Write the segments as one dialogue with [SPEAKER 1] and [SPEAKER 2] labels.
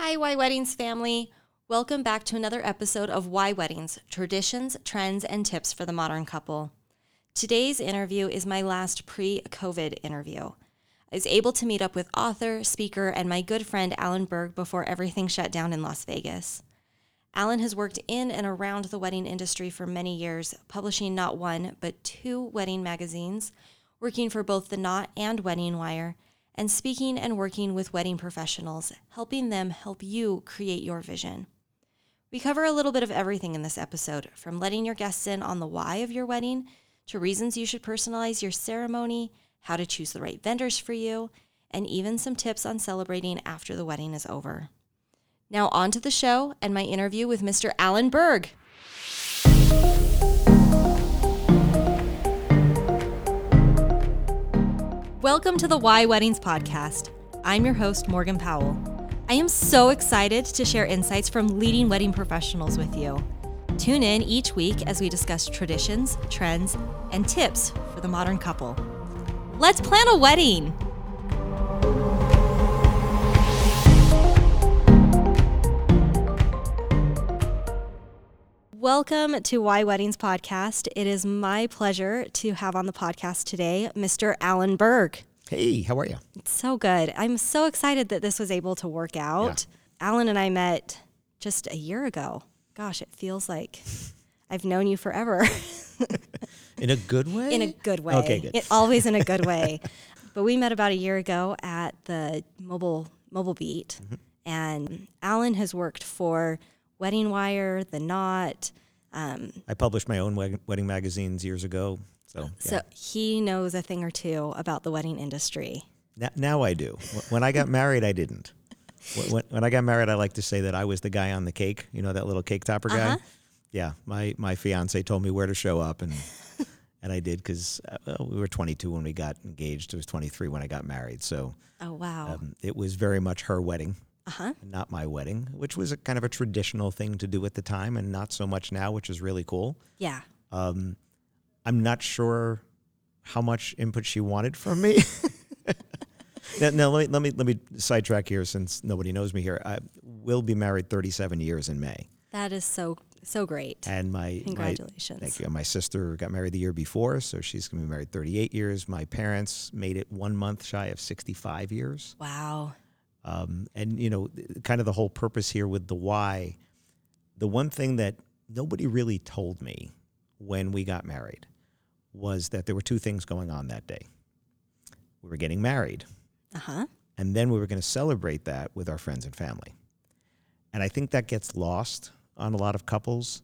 [SPEAKER 1] Hi, Why Weddings family. Welcome back to another episode of Why Weddings Traditions, Trends, and Tips for the Modern Couple. Today's interview is my last pre COVID interview. I was able to meet up with author, speaker, and my good friend Alan Berg before everything shut down in Las Vegas. Alan has worked in and around the wedding industry for many years, publishing not one, but two wedding magazines, working for both The Knot and Wedding Wire, and speaking and working with wedding professionals, helping them help you create your vision. We cover a little bit of everything in this episode, from letting your guests in on the why of your wedding to reasons you should personalize your ceremony, how to choose the right vendors for you, and even some tips on celebrating after the wedding is over. Now, on to the show and my interview with Mr. Alan Berg. Welcome to the Why Weddings podcast. I'm your host, Morgan Powell. I am so excited to share insights from leading wedding professionals with you. Tune in each week as we discuss traditions, trends, and tips for the modern couple. Let's plan a wedding! Welcome to Why Weddings podcast. It is my pleasure to have on the podcast today Mr. Alan Berg.
[SPEAKER 2] Hey, how are you?
[SPEAKER 1] It's so good. I'm so excited that this was able to work out. Alan and I met just a year ago. Gosh, it feels like I've known you forever.
[SPEAKER 2] In a good way?
[SPEAKER 1] in a good way.
[SPEAKER 2] Okay, good.
[SPEAKER 1] It, always in a good way. but we met about a year ago at the mobile mobile beat,
[SPEAKER 2] Mm-hmm.
[SPEAKER 1] and Alan has worked for Wedding Wire, The Knot. Um,
[SPEAKER 2] I published my own wedding magazines years ago. So, yeah.
[SPEAKER 1] So he knows a thing or two about the wedding industry.
[SPEAKER 2] Now, now I do. When I got married, I didn't. When, when I got married, I like to say that I was the guy on the cake. You know that little cake topper guy.
[SPEAKER 1] Uh-huh.
[SPEAKER 2] Yeah, my my fiance told me where to show up, and and I did because uh, well, we were 22 when we got engaged. I was 23 when I got married. So
[SPEAKER 1] Oh wow.
[SPEAKER 2] um, it was very much her wedding.
[SPEAKER 1] Uh huh.
[SPEAKER 2] not my wedding, which was a kind of a traditional thing to do at the time, and not so much now, which is really cool.
[SPEAKER 1] Yeah.
[SPEAKER 2] Um, I'm not sure how much input she wanted from me. now, now let me let me let me sidetrack here since nobody knows me here. I will be married 37 years in May,
[SPEAKER 1] That is so so great.
[SPEAKER 2] and my
[SPEAKER 1] Congratulations.
[SPEAKER 2] My, thank you. My sister got married the year before, so she's going to be married 38 years. My parents made it one month shy of 65 years.
[SPEAKER 1] Wow.
[SPEAKER 2] Um, and you know, kind of the whole purpose here with the why. The one thing that nobody really told me when we got married was that there were two things going on that day. We were getting married,
[SPEAKER 1] Uh huh.
[SPEAKER 2] and then we were going to celebrate that with our friends and family. And I think that gets lost on a lot of couples.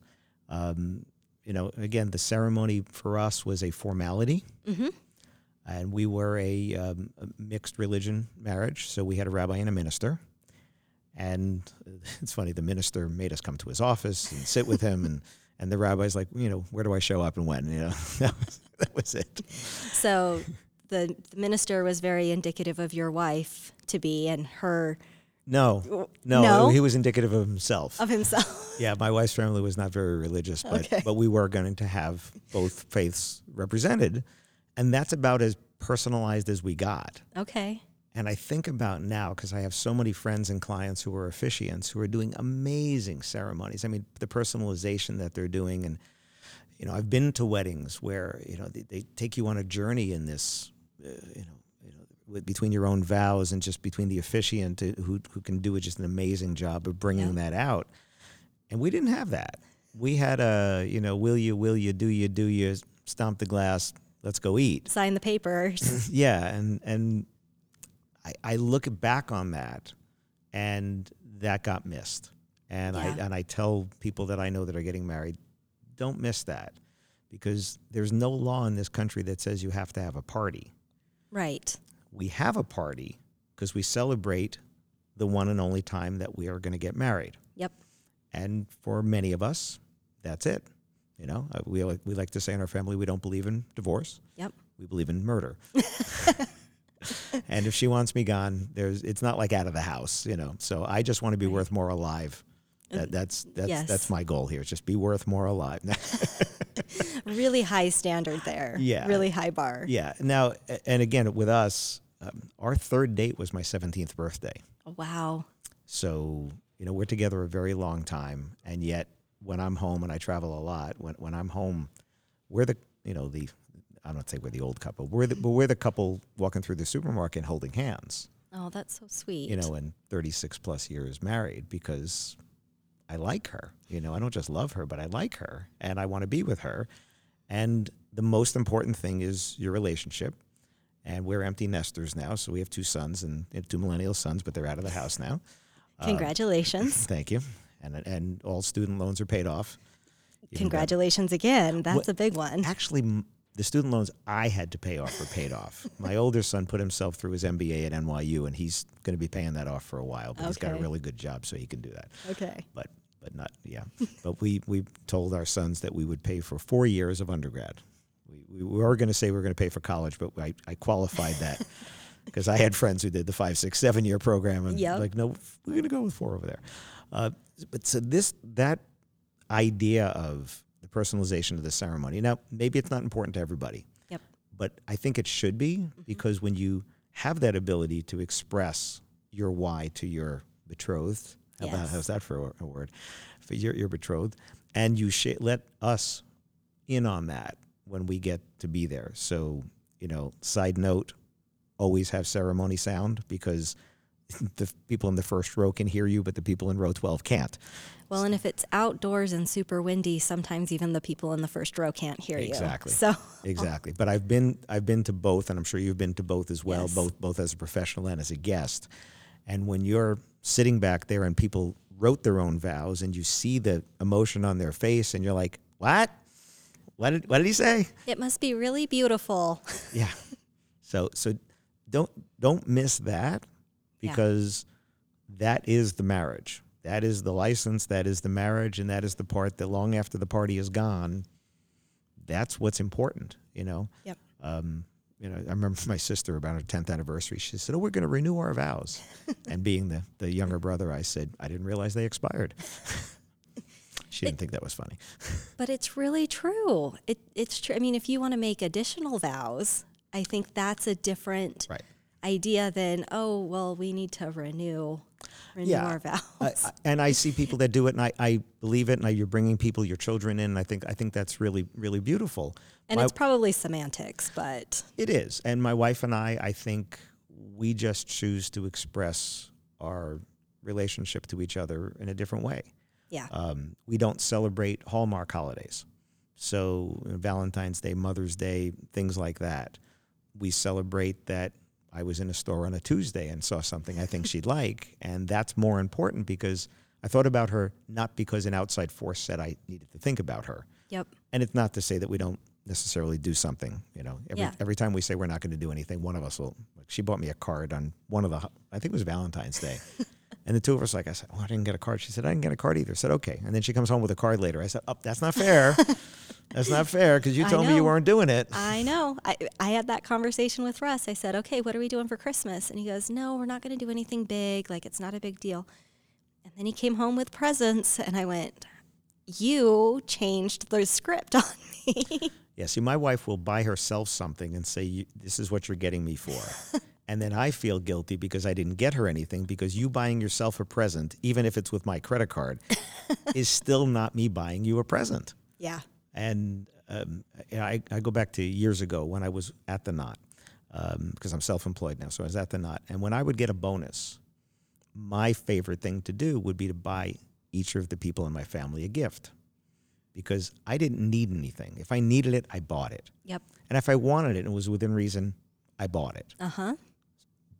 [SPEAKER 2] Um, you know, again, the ceremony for us was a formality
[SPEAKER 1] Mm-hmm.
[SPEAKER 2] And we were a, um, a mixed religion marriage. So we had a rabbi and a minister. And it's funny, the minister made us come to his office and sit with him, and, and the rabbi's like, you know, where do I show up and when? You know, that was, that was it.
[SPEAKER 1] So the, the minister was very indicative of your wife to be and her
[SPEAKER 2] No, no,
[SPEAKER 1] No?
[SPEAKER 2] he was indicative of himself.
[SPEAKER 1] of himself.
[SPEAKER 2] yeah, my wife's family was not very religious, but
[SPEAKER 1] Okay.
[SPEAKER 2] but we were going to have both faiths represented, and that's about as personalized as we got.
[SPEAKER 1] okay.
[SPEAKER 2] And I think about now because I have so many friends and clients who are officiants who are doing amazing ceremonies. I mean, the personalization that they're doing, and you know, I've been to weddings where you know they, they take you on a journey in this, uh, you know, you know, with, between your own vows and just between the officiant uh, who who can do just an amazing job of bringing that out. And we didn't have that. We had a, you know, will you, will you, do you, do you, stomp the glass, let's go eat
[SPEAKER 1] Sign the papers.
[SPEAKER 2] yeah and and I, I look back on that and that got missed and i and i tell people that i know that are getting married don't miss that because there's no law in this country that says you have to have a party
[SPEAKER 1] right.
[SPEAKER 2] we have a party because we celebrate the one and only time that we are going to get married
[SPEAKER 1] Yep.
[SPEAKER 2] and for many of us that's it you know Uh, we, like- we like to say in our family we don't believe in divorce
[SPEAKER 1] Yep.
[SPEAKER 2] we believe in murder. and if she wants me gone, there's it's not like out of the house, you know. So I just want to be worth more alive. That, that's that's
[SPEAKER 1] Yes.
[SPEAKER 2] that's my goal here. Just be worth more alive.
[SPEAKER 1] Really high standard there.
[SPEAKER 2] Yeah.
[SPEAKER 1] Really high bar.
[SPEAKER 2] yeah. Now, and again with us, um, our third date was my seventeenth birthday.
[SPEAKER 1] Wow.
[SPEAKER 2] So, you know, we're together a very long time. And yet, when I'm home and I travel a lot, when, when I'm home, we're the, you know, the, I don't say we're the old couple, we're the, but we're the couple walking through the supermarket holding hands,
[SPEAKER 1] Oh, that's so sweet.
[SPEAKER 2] you know, and 36 plus years married because I like her. You know, I don't just love her, but I like her and I want to be with her. And the most important thing is your relationship. And we're empty nesters now. So we have two sons and and two millennial sons, but they're out of the house now.
[SPEAKER 1] Congratulations.
[SPEAKER 2] Thank you. And, and all student loans are paid off.
[SPEAKER 1] Congratulations again. That's
[SPEAKER 2] What-
[SPEAKER 1] a big one.
[SPEAKER 2] Actually, the student loans I had to pay off were paid off. My older son put himself through his MBA at NYU, and he's going to be paying that off for a while. But he's got a really good job, so he can do that.
[SPEAKER 1] Okay.
[SPEAKER 2] But but not yeah. but we we told our sons that we would pay for four years of undergrad. We, we were going to say we were going to pay for college, but I, I qualified that because I had friends who did the five, six, seven year program, and
[SPEAKER 1] Yep.
[SPEAKER 2] like no, we're going to go with four over there. Uh, but so this that idea of the personalization of the ceremony. Now, maybe it's not important to everybody.
[SPEAKER 1] Yep.
[SPEAKER 2] But I think it should be because when you have that ability to express your why to your betrothed, how about how's that for a, a word? For your, your betrothed, and you sh- let us in on that when we get to be there. So, you know, side note, always have ceremony sound because the people in the first row can hear you, but the people in row 12 can't.
[SPEAKER 1] Well, and if it's outdoors and super windy, sometimes even the people in the first row can't hear you.
[SPEAKER 2] Exactly.
[SPEAKER 1] So,
[SPEAKER 2] Exactly. But I've been I've been to both, and I'm sure you've been to both as well,
[SPEAKER 1] Yes.
[SPEAKER 2] both both as a professional and as a guest. And when you're sitting back there and people wrote their own vows, and you see the emotion on their face, and you're like, "What? What did what did he say?"
[SPEAKER 1] it must be really beautiful.
[SPEAKER 2] Yeah. So so don't don't miss that
[SPEAKER 1] Yeah.
[SPEAKER 2] because that is the marriage. That is the license, that is the marriage, and that is the part that long after the party is gone, that's what's important, you know.
[SPEAKER 1] Yep.
[SPEAKER 2] Um, you know, I remember my sister about her 10th anniversary. She said, "Oh, we're going to renew our vows." and being the the younger brother, I said, "I didn't realize they expired." she didn't think that was funny.
[SPEAKER 1] But it's really true. It, it's true. I mean, if you want to make additional vows, I think that's a different
[SPEAKER 2] Right.
[SPEAKER 1] Idea than, oh, well, we need to renew, renew
[SPEAKER 2] Yeah.
[SPEAKER 1] our vows.
[SPEAKER 2] I, I- and I see people that do it, and I, I believe it. And I, you're bringing people, your children in. And I think I think that's really really beautiful.
[SPEAKER 1] and
[SPEAKER 2] My-
[SPEAKER 1] it's probably semantics, but
[SPEAKER 2] it is. And my wife and I, I think we just choose to express our relationship to each other in a different way.
[SPEAKER 1] yeah.
[SPEAKER 2] Um, we don't celebrate Hallmark holidays, so Valentine's Day, Mother's Day, things like that. We celebrate that. I was in a store on a Tuesday and saw something I think she'd like, and that's more important because I thought about her not because an outside force said I needed to think about her.
[SPEAKER 1] Yep.
[SPEAKER 2] And it's not to say that we don't necessarily do something. You know, every
[SPEAKER 1] Yeah.
[SPEAKER 2] every time we say we're not going to do anything, one of us will. Like she bought me a card on one of the. I think it was Valentine's Day, and the two of us like I said, "Oh, I didn't get a card." She said, "I didn't get a card either." I said, "Okay," and then she comes home with a card later. I said, "Oh, that's not fair. that's not fair because you told me you weren't doing it."
[SPEAKER 1] I know. I, I had that conversation with Russ. I said, okay, what are we doing for Christmas? And he goes, no, we're not going to do anything big. Like, it's not a big deal. And then he came home with presents, and I went, you changed the script on me.
[SPEAKER 2] Yeah, see, my wife will buy herself something and say, "This is what you're getting me for," and then I feel guilty because I didn't get her anything because you buying yourself a present, even if it's with my credit card, is still not me buying you a present.
[SPEAKER 1] yeah.
[SPEAKER 2] And um, I, I go back to years ago when I was at the knot because I'm self-employed now. So I was at the knot, and when I would get a bonus, my favorite thing to do would be to buy each of the people in my family a gift because I didn't need anything. If I needed it, I bought it,
[SPEAKER 1] Yep.
[SPEAKER 2] and if I wanted it and it was within reason, I bought it.
[SPEAKER 1] Uh huh.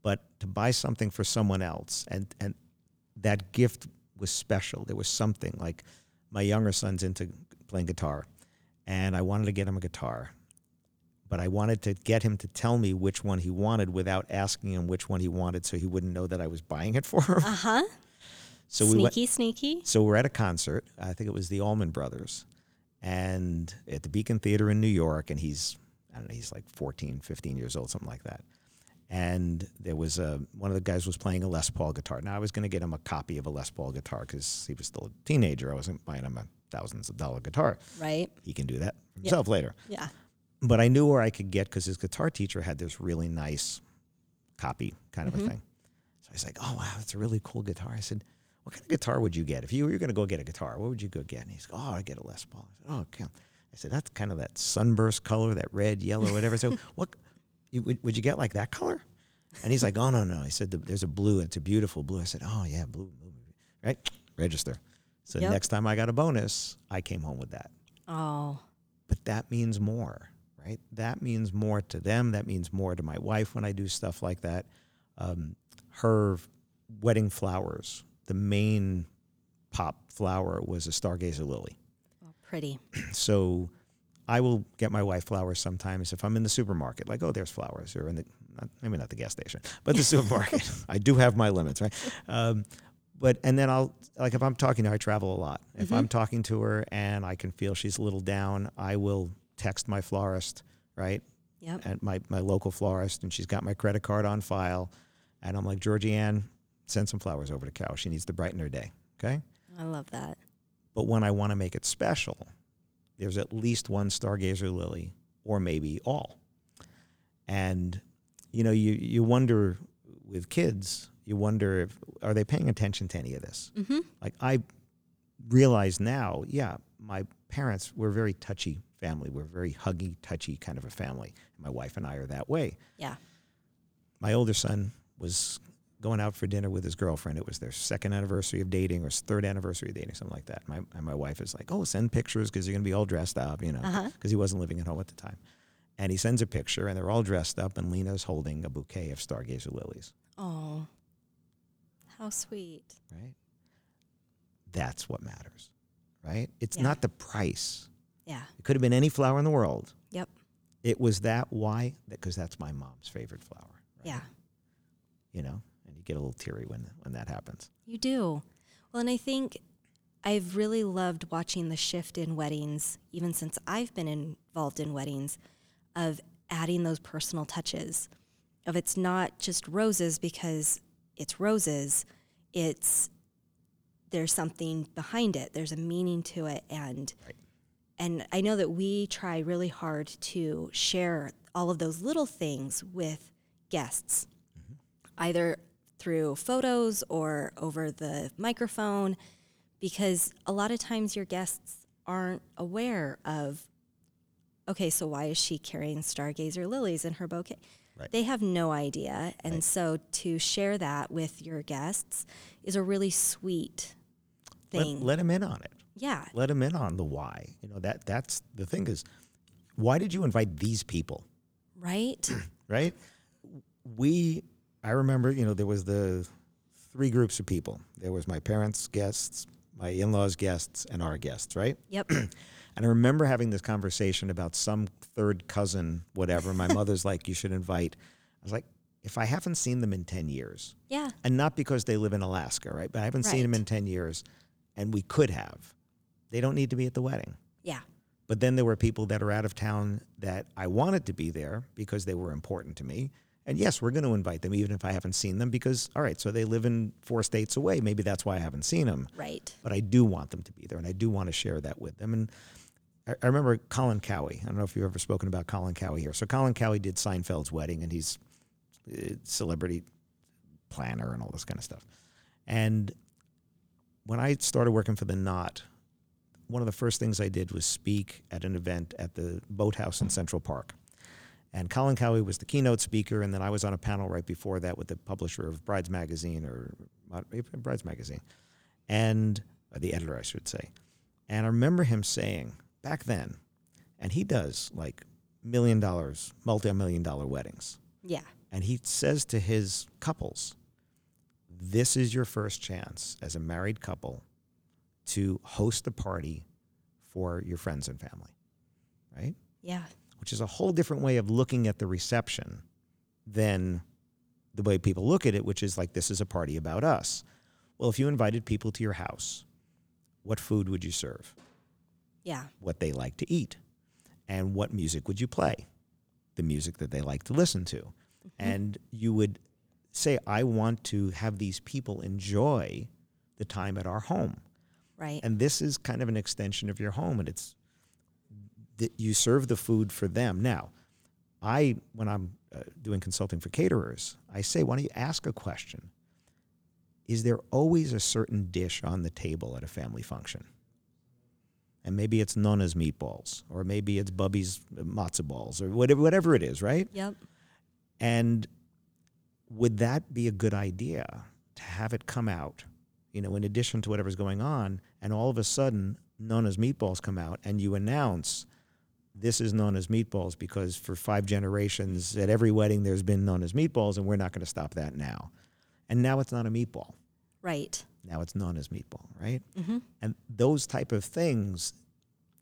[SPEAKER 2] But to buy something for someone else, and and that gift was special. There was something like my younger son's into playing guitar, and I wanted to get him a guitar, but I wanted to get him to tell me which one he wanted without asking him which one he wanted, so he wouldn't know that I was buying it for him.
[SPEAKER 1] Uh huh.
[SPEAKER 2] So we went.
[SPEAKER 1] sneaky, sneaky.
[SPEAKER 2] So we're at a concert. I think it was the Allman Brothers, and at the Beacon Theater in New York. And he's, I don't know, he's like 14, 15 years old, something like that. And there was a one of the guys was playing a Les Paul guitar. Now I was going to get him a copy of a Les Paul guitar because he was still a teenager. I wasn't buying him a thousands of dollar guitar.
[SPEAKER 1] Right.
[SPEAKER 2] He can do that himself later.
[SPEAKER 1] Yeah.
[SPEAKER 2] But I knew where I could get because his guitar teacher had this really nice copy kind of a mm-hmm. thing. So He's like, oh, wow, that's a really cool guitar. I said, what kind of guitar would you get? If you were going to go get a guitar, what would you go get? And he's like, oh, I'd get a Les Paul. I said, oh, okay. I said, that's kind of that sunburst color, that red, yellow, whatever. So what, would, would you get like that color? And he's like, oh, no, no. He said, there's a blue. It's a beautiful blue. I said, oh, yeah, blue, blue. Right? Register. So
[SPEAKER 1] Yep.
[SPEAKER 2] next time I got a bonus, I came home with that.
[SPEAKER 1] Oh,
[SPEAKER 2] But that means more, right? That means more to them. That means more to my wife when I do stuff like that. Um, her wedding flowers, the main pop flower was a stargazer lily.
[SPEAKER 1] pretty.
[SPEAKER 2] So I will get my wife flowers sometimes if I'm in the supermarket, like, oh, there's flowers, or in the, not, maybe not the gas station, but the supermarket. I do have my limits, right? Um, but, and then I'll, like, if I'm talking to her, I travel a lot. If I'm talking to her and I can feel she's a little down, I will text my florist, right?
[SPEAKER 1] Yep.
[SPEAKER 2] At my, my local florist, and she's got my credit card on file. And I'm like, Georgie Ann, send some flowers over to Cal. She needs to brighten her day. Okay.
[SPEAKER 1] I love that.
[SPEAKER 2] But when I want to make it special, there's at least one stargazer lily, or maybe all. And you know, you you wonder with kids, you wonder if are they paying attention to any of this?
[SPEAKER 1] Mm-hmm.
[SPEAKER 2] Like I realize now, yeah, my parents were a very touchy family. We're a very huggy, touchy kind of a family. My wife and I are that way.
[SPEAKER 1] Yeah.
[SPEAKER 2] My older son was going out for dinner with his girlfriend. It was their second anniversary of dating or third anniversary of dating, something like that. My, and my wife is like, oh, send pictures because you're going to be all dressed up, you know, because
[SPEAKER 1] Uh-huh.
[SPEAKER 2] he wasn't living at home at the time. And he sends a picture, and they're all dressed up, and Lena's holding a bouquet of stargazer lilies,
[SPEAKER 1] Oh, how sweet.
[SPEAKER 2] right? That's what matters, right? It's
[SPEAKER 1] Yeah.
[SPEAKER 2] not the price.
[SPEAKER 1] Yeah.
[SPEAKER 2] It could have been any flower in the world.
[SPEAKER 1] Yep.
[SPEAKER 2] It was that. Why? Because that's my mom's favorite flower. right?
[SPEAKER 1] Yeah.
[SPEAKER 2] You know, and you get a little teary when when that happens.
[SPEAKER 1] You do. Well, and I think I've really loved watching the shift in weddings, even since I've been involved in weddings, of adding those personal touches. Of it's not just roses because it's roses, it's there's something behind it. There's a meaning to it, and
[SPEAKER 2] Right.
[SPEAKER 1] and I know that we try really hard to share all of those little things with guests, mm-hmm. either through photos or over the microphone, because a lot of times your guests aren't aware of, okay, so why is she carrying stargazer lilies in her bouquet?
[SPEAKER 2] Right.
[SPEAKER 1] They have no idea. And
[SPEAKER 2] Right.
[SPEAKER 1] so to share that with your guests is a really sweet
[SPEAKER 2] Let,
[SPEAKER 1] thing.
[SPEAKER 2] let him in on it.
[SPEAKER 1] yeah.
[SPEAKER 2] Let him in on the why. You know that that's the thing is, why did you invite these people?
[SPEAKER 1] Right?
[SPEAKER 2] Right? We, I remember, you know, there was the three groups of people. There was my parents' guests, my in-laws' guests, and our guests. Right?
[SPEAKER 1] yep.
[SPEAKER 2] And I remember having this conversation about some third cousin, whatever. My mother's like, you should invite. I was like, if I haven't seen them in 10 years,
[SPEAKER 1] Yeah.
[SPEAKER 2] and not because they live in Alaska, right? But I haven't seen them in 10 years, and we could have. They don't need to be at the wedding.
[SPEAKER 1] Yeah.
[SPEAKER 2] But then there were people that are out of town that I wanted to be there because they were important to me. And yes, we're going to invite them even if I haven't seen them because, all right, so they live in four states away. Maybe that's why I haven't seen them
[SPEAKER 1] Right.
[SPEAKER 2] but I do want them to be there, and I do want to share that with them. And I, I remember Colin Cowie. I don't know if you've ever spoken about Colin Cowie here. So Colin Cowie did Seinfeld's wedding, and he's a celebrity planner and all this kind of stuff. And when I started working for the Knot, one of the first things I did was speak at an event at the Boathouse in Central Park. And Colin Cowie was the keynote speaker, and then I was on a panel right before that with the publisher of Brides Magazine or Brides Magazine, and or the editor, I should say. And I remember him saying back then, and he does like million dollars, multi-million dollar weddings,
[SPEAKER 1] Yeah.
[SPEAKER 2] and he says to his couples, "This is your first chance as a married couple to host a party for your friends and family, right?"
[SPEAKER 1] Yeah.
[SPEAKER 2] Which is a whole different way of looking at the reception than the way people look at it, which is like this is a party about us. Well, if you invited people to your house, what food would you serve?
[SPEAKER 1] Yeah.
[SPEAKER 2] What they like to eat? And what music would you play? The music that they like to listen to. Mm-hmm. And you would say, I want to have these people enjoy the time at our home.
[SPEAKER 1] Right.
[SPEAKER 2] And this is kind of an extension of your home, and it's that you serve the food for them. Now, I when I'm uh, doing consulting for caterers, I say, why don't you ask a question? is there always a certain dish on the table at a family function? And maybe it's Nona's meatballs, or maybe it's Bubby's matzo balls, or whatever, whatever it is, right?
[SPEAKER 1] Yep.
[SPEAKER 2] And would that be a good idea to have it come out, you know, in addition to whatever's going on, and all of a sudden Nona's meatballs come out, and you announce this is Nona's meatballs because for five generations at every wedding there's been Nona's meatballs, and we're not going to stop that now. And now it's not a meatball.
[SPEAKER 1] Right.
[SPEAKER 2] Now it's Nona's meatball, right?
[SPEAKER 1] Mm-hmm.
[SPEAKER 2] And those type of things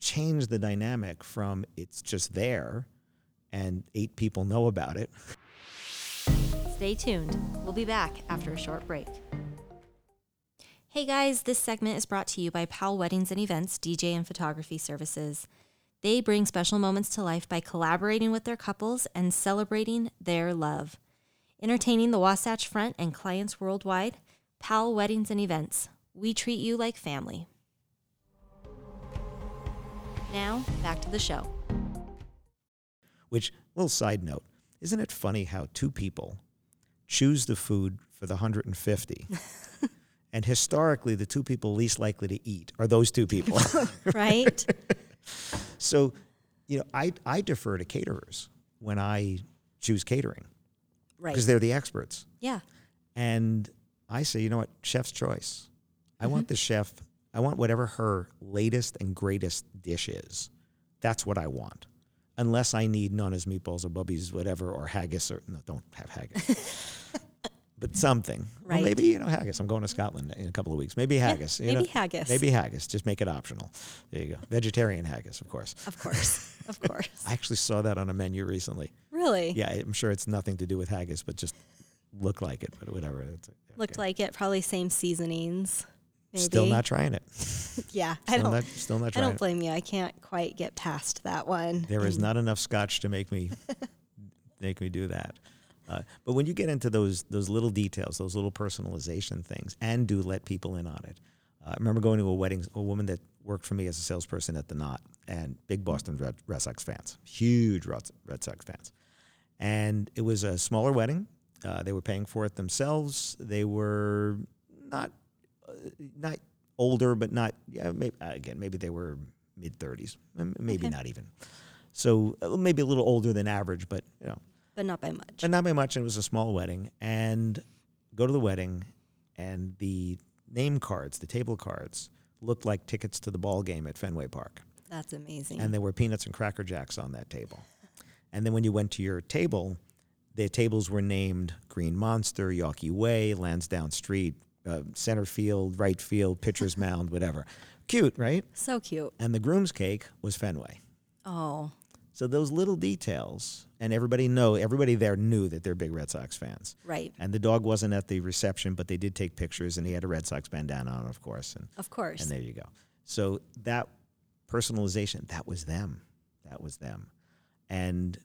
[SPEAKER 2] change the dynamic from it's just there and eight people know about it
[SPEAKER 1] Stay tuned. We'll be back after a short break. Hey guys, this segment is brought to you by Powell Weddings and Events DJ and Photography Services. They bring special moments to life by collaborating with their couples and celebrating their love. Entertaining the Wasatch Front and clients worldwide, Powell Weddings and Events. We treat you like family. Now, back to the show.
[SPEAKER 2] Which, little side note, isn't it funny how two people choose the food for the 150? and historically, the two people least likely to eat are those two people.
[SPEAKER 1] Right?
[SPEAKER 2] so, you know, I, I defer to caterers when I choose catering
[SPEAKER 1] right.
[SPEAKER 2] because they're the experts.
[SPEAKER 1] Yeah.
[SPEAKER 2] And I say, you know what, chef's choice. I want mm-hmm. the chef, I want whatever her latest and greatest dish is. That's what I want. Unless I need Nona's meatballs or Bubby's whatever or haggis or no, don't have haggis. but something. Well,
[SPEAKER 1] Right.
[SPEAKER 2] maybe, you know, haggis. I'm going to Scotland in a couple of weeks. Maybe haggis. you
[SPEAKER 1] maybe
[SPEAKER 2] know.
[SPEAKER 1] haggis.
[SPEAKER 2] Maybe haggis. Just make it optional. There you go. Vegetarian haggis, of course.
[SPEAKER 1] Of course. Of course.
[SPEAKER 2] I actually saw that on a menu recently.
[SPEAKER 1] Really?
[SPEAKER 2] Yeah, I'm sure it's nothing to do with haggis, but just look like it, but whatever. It's,
[SPEAKER 1] Looked like it. Probably same seasonings. Maybe.
[SPEAKER 2] Still not trying it.
[SPEAKER 1] Yeah. I don't.
[SPEAKER 2] not, still not
[SPEAKER 1] I don't
[SPEAKER 2] it.
[SPEAKER 1] blame you. I can't quite get past that one.
[SPEAKER 2] There is not enough scotch to make me make me do that. Uh, but when you get into those those little details, those little personalization things, and do let people in on it. Uh, I remember going to a wedding, a woman that worked for me as a salesperson at the Knot, and big Boston Red, Red Sox fans, huge Red, Sox fans, and it was a smaller wedding. Uh, they were paying for it themselves. They were not uh, not older, but not yeah. Maybe, again, maybe they were mid thirties, maybe
[SPEAKER 1] Okay.
[SPEAKER 2] not even. So uh, maybe a little older than average, but you know,
[SPEAKER 1] but not by much.
[SPEAKER 2] but not by much. And it was a small wedding, and go to the wedding, and the name cards, the table cards, looked like tickets to the ball game at Fenway Park,
[SPEAKER 1] That's amazing.
[SPEAKER 2] and there were peanuts and cracker jacks on that table. And then when you went to your table, the tables were named Green Monster, Yawkey Way, Lansdowne Street, uh, center field, right field, pitcher's mound, whatever. Cute, right?
[SPEAKER 1] so cute.
[SPEAKER 2] And the groom's cake was Fenway.
[SPEAKER 1] Oh,
[SPEAKER 2] So those little details, and everybody know, everybody there knew that they're big Red Sox fans.
[SPEAKER 1] right.
[SPEAKER 2] And the dog wasn't at the reception, but they did take pictures, and he had a Red Sox bandana on, of course. And,
[SPEAKER 1] Of course.
[SPEAKER 2] and there you go. So that personalization, that was them. That was them. And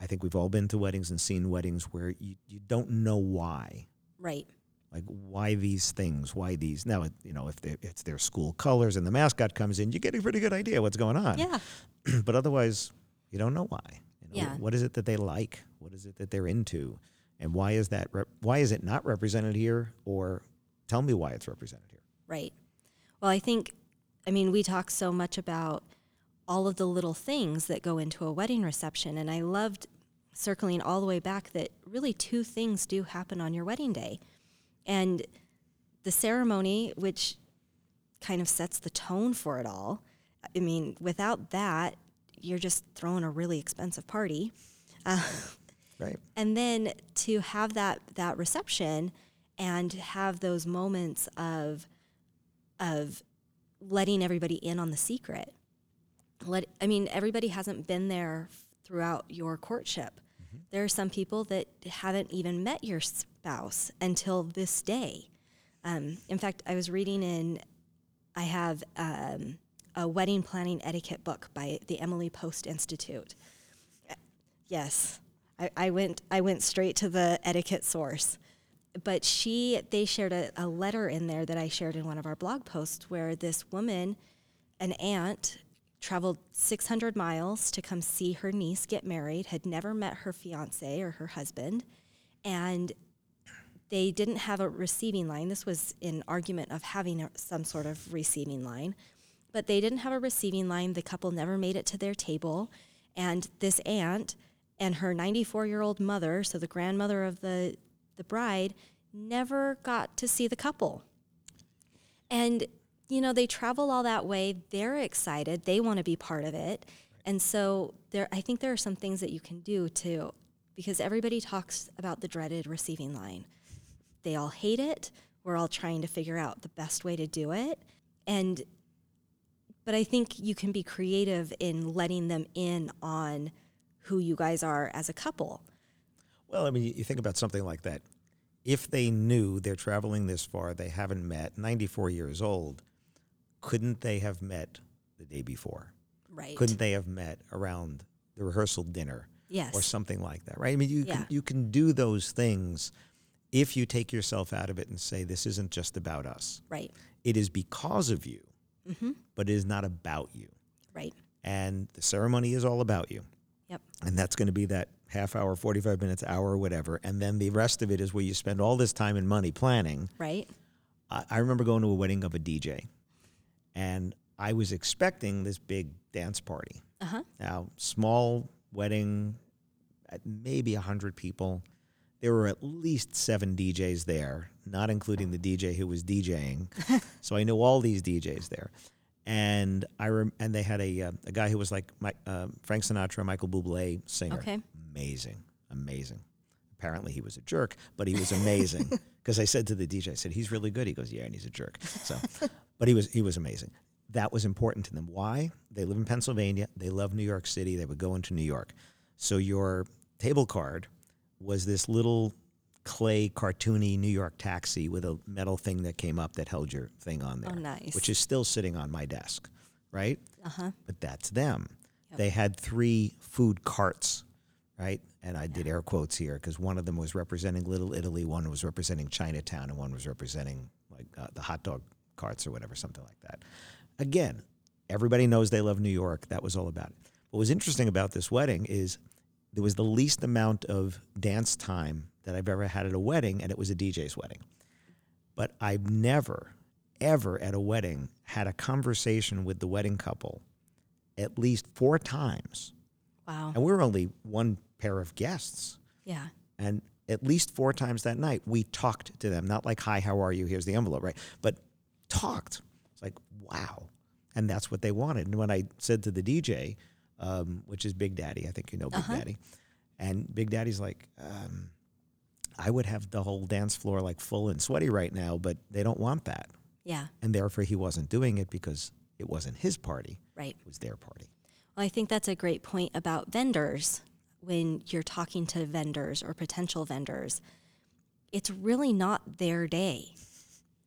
[SPEAKER 2] I think we've all been to weddings and seen weddings where you, you don't know why.
[SPEAKER 1] right.
[SPEAKER 2] Like why these things? Why these? Now, you know, if they- it's their school colors and the mascot comes in, you get a pretty good idea what's going on
[SPEAKER 1] Yeah.
[SPEAKER 2] but otherwise, you don't know why. You know,
[SPEAKER 1] Yeah.
[SPEAKER 2] What is it that they like? What is it that they're into? And why is that? Rep- why is it not represented here? Or tell me why it's represented here.
[SPEAKER 1] Right. Well, I think, I mean, we talk so much about all of the little things that go into a wedding reception. And I loved circling all the way back that really two things do happen on your wedding day. And the ceremony, which kind of sets the tone for it all. I mean, without that, you're just throwing a really expensive party. Uh,
[SPEAKER 2] Right.
[SPEAKER 1] and then to have that that reception and have those moments of of letting everybody in on the secret let i mean everybody hasn't been there throughout your courtship there are some people that haven't even met your spouse until this day um, in fact i was reading in i have um, a wedding planning etiquette book by the emily post institute Yes, I, I went. I went straight to the etiquette source, but she they shared a, a letter in there that I shared in one of our blog posts where this woman, an aunt, traveled 600 miles to come see her niece get married. Had never met her fiance or her husband, and they didn't have a receiving line. This was an argument of having a, some sort of receiving line, but they didn't have a receiving line. The couple never made it to their table. And this aunt and her 94 year old mother, so the grandmother of the, the bride, never got to see the couple. And, you know, they travel all that way. They're excited. They want to be part of it. And so there, I think there are some things that you can do to, because everybody talks about the dreaded receiving line. They all hate it. We're all trying to figure out the best way to do it. And, but I think you can be creative in letting them in on who you guys are as a couple.
[SPEAKER 2] Well, I mean, you think about something like that. If they knew they're traveling this far, they haven't met, 94 years old, couldn't they have met the day before?
[SPEAKER 1] Right.
[SPEAKER 2] Couldn't they have met around the rehearsal dinner
[SPEAKER 1] Yes.
[SPEAKER 2] or something like that, right? I mean, you
[SPEAKER 1] Yeah.
[SPEAKER 2] can you can do those things if you take yourself out of it and say this isn't just about us.
[SPEAKER 1] right.
[SPEAKER 2] It is because of you,
[SPEAKER 1] Mm-hmm.
[SPEAKER 2] but it is not about you.
[SPEAKER 1] Right.
[SPEAKER 2] And the ceremony is all about you.
[SPEAKER 1] Yep.
[SPEAKER 2] And that's going to be that half hour, 45 minutes, hour, whatever. And then the rest of it is where you spend all this time and money planning.
[SPEAKER 1] Right.
[SPEAKER 2] I, I remember going to a wedding of a DJ, and I was expecting this big dance party.
[SPEAKER 1] Uh huh.
[SPEAKER 2] Now, small wedding, at maybe 100 people. There were at least seven DJs there, not including the DJ who was DJing. so I know all these DJs there. And I rem- and they had a, uh, a guy who was like my, uh, Frank Sinatra, Michael Bublé singer.
[SPEAKER 1] Okay.
[SPEAKER 2] Amazing, amazing. Apparently he was a jerk, but he was amazing. Because I said to the DJ, I said he's really good. He goes, yeah, and he's a jerk. So, but he was he was amazing. That was important to them. Why? They live in Pennsylvania. They love New York City. They would go into New York. So your table card was this little clay cartoony New York taxi with a metal thing that came up that held your thing on there.
[SPEAKER 1] Oh, nice.
[SPEAKER 2] Which is still sitting on my desk, right?
[SPEAKER 1] Uh huh.
[SPEAKER 2] But that's them.
[SPEAKER 1] Yep.
[SPEAKER 2] They had three food carts, right? And I did air quotes here because one of them was representing Little Italy, one was representing Chinatown, and one was representing like uh, the hot dog carts or whatever, something like that. Again, everybody knows they love New York. That was all about it. What was interesting about this wedding is there was the least amount of dance time that I've ever had at a wedding, and it was a DJ's wedding. But I've never, ever at a wedding had a conversation with the wedding couple at least four times.
[SPEAKER 1] Wow.
[SPEAKER 2] And we were only one pair of guests.
[SPEAKER 1] Yeah.
[SPEAKER 2] And at least four times that night, we talked to them. Not like, hi, how are you? Here's the envelope, right? But talked. It's like, wow. And that's what they wanted. And when I said to the DJ, um, which is Big Daddy, I think you know Big
[SPEAKER 1] Uh-huh.
[SPEAKER 2] Daddy, and Big Daddy's like, um, I would have the whole dance floor like full and sweaty right now, but they don't want that.
[SPEAKER 1] Yeah.
[SPEAKER 2] And therefore, he wasn't doing it because it wasn't his party,
[SPEAKER 1] Right.
[SPEAKER 2] it was their party.
[SPEAKER 1] Well, I think that's a great point about vendors. When you're talking to vendors or potential vendors, it's really not their day.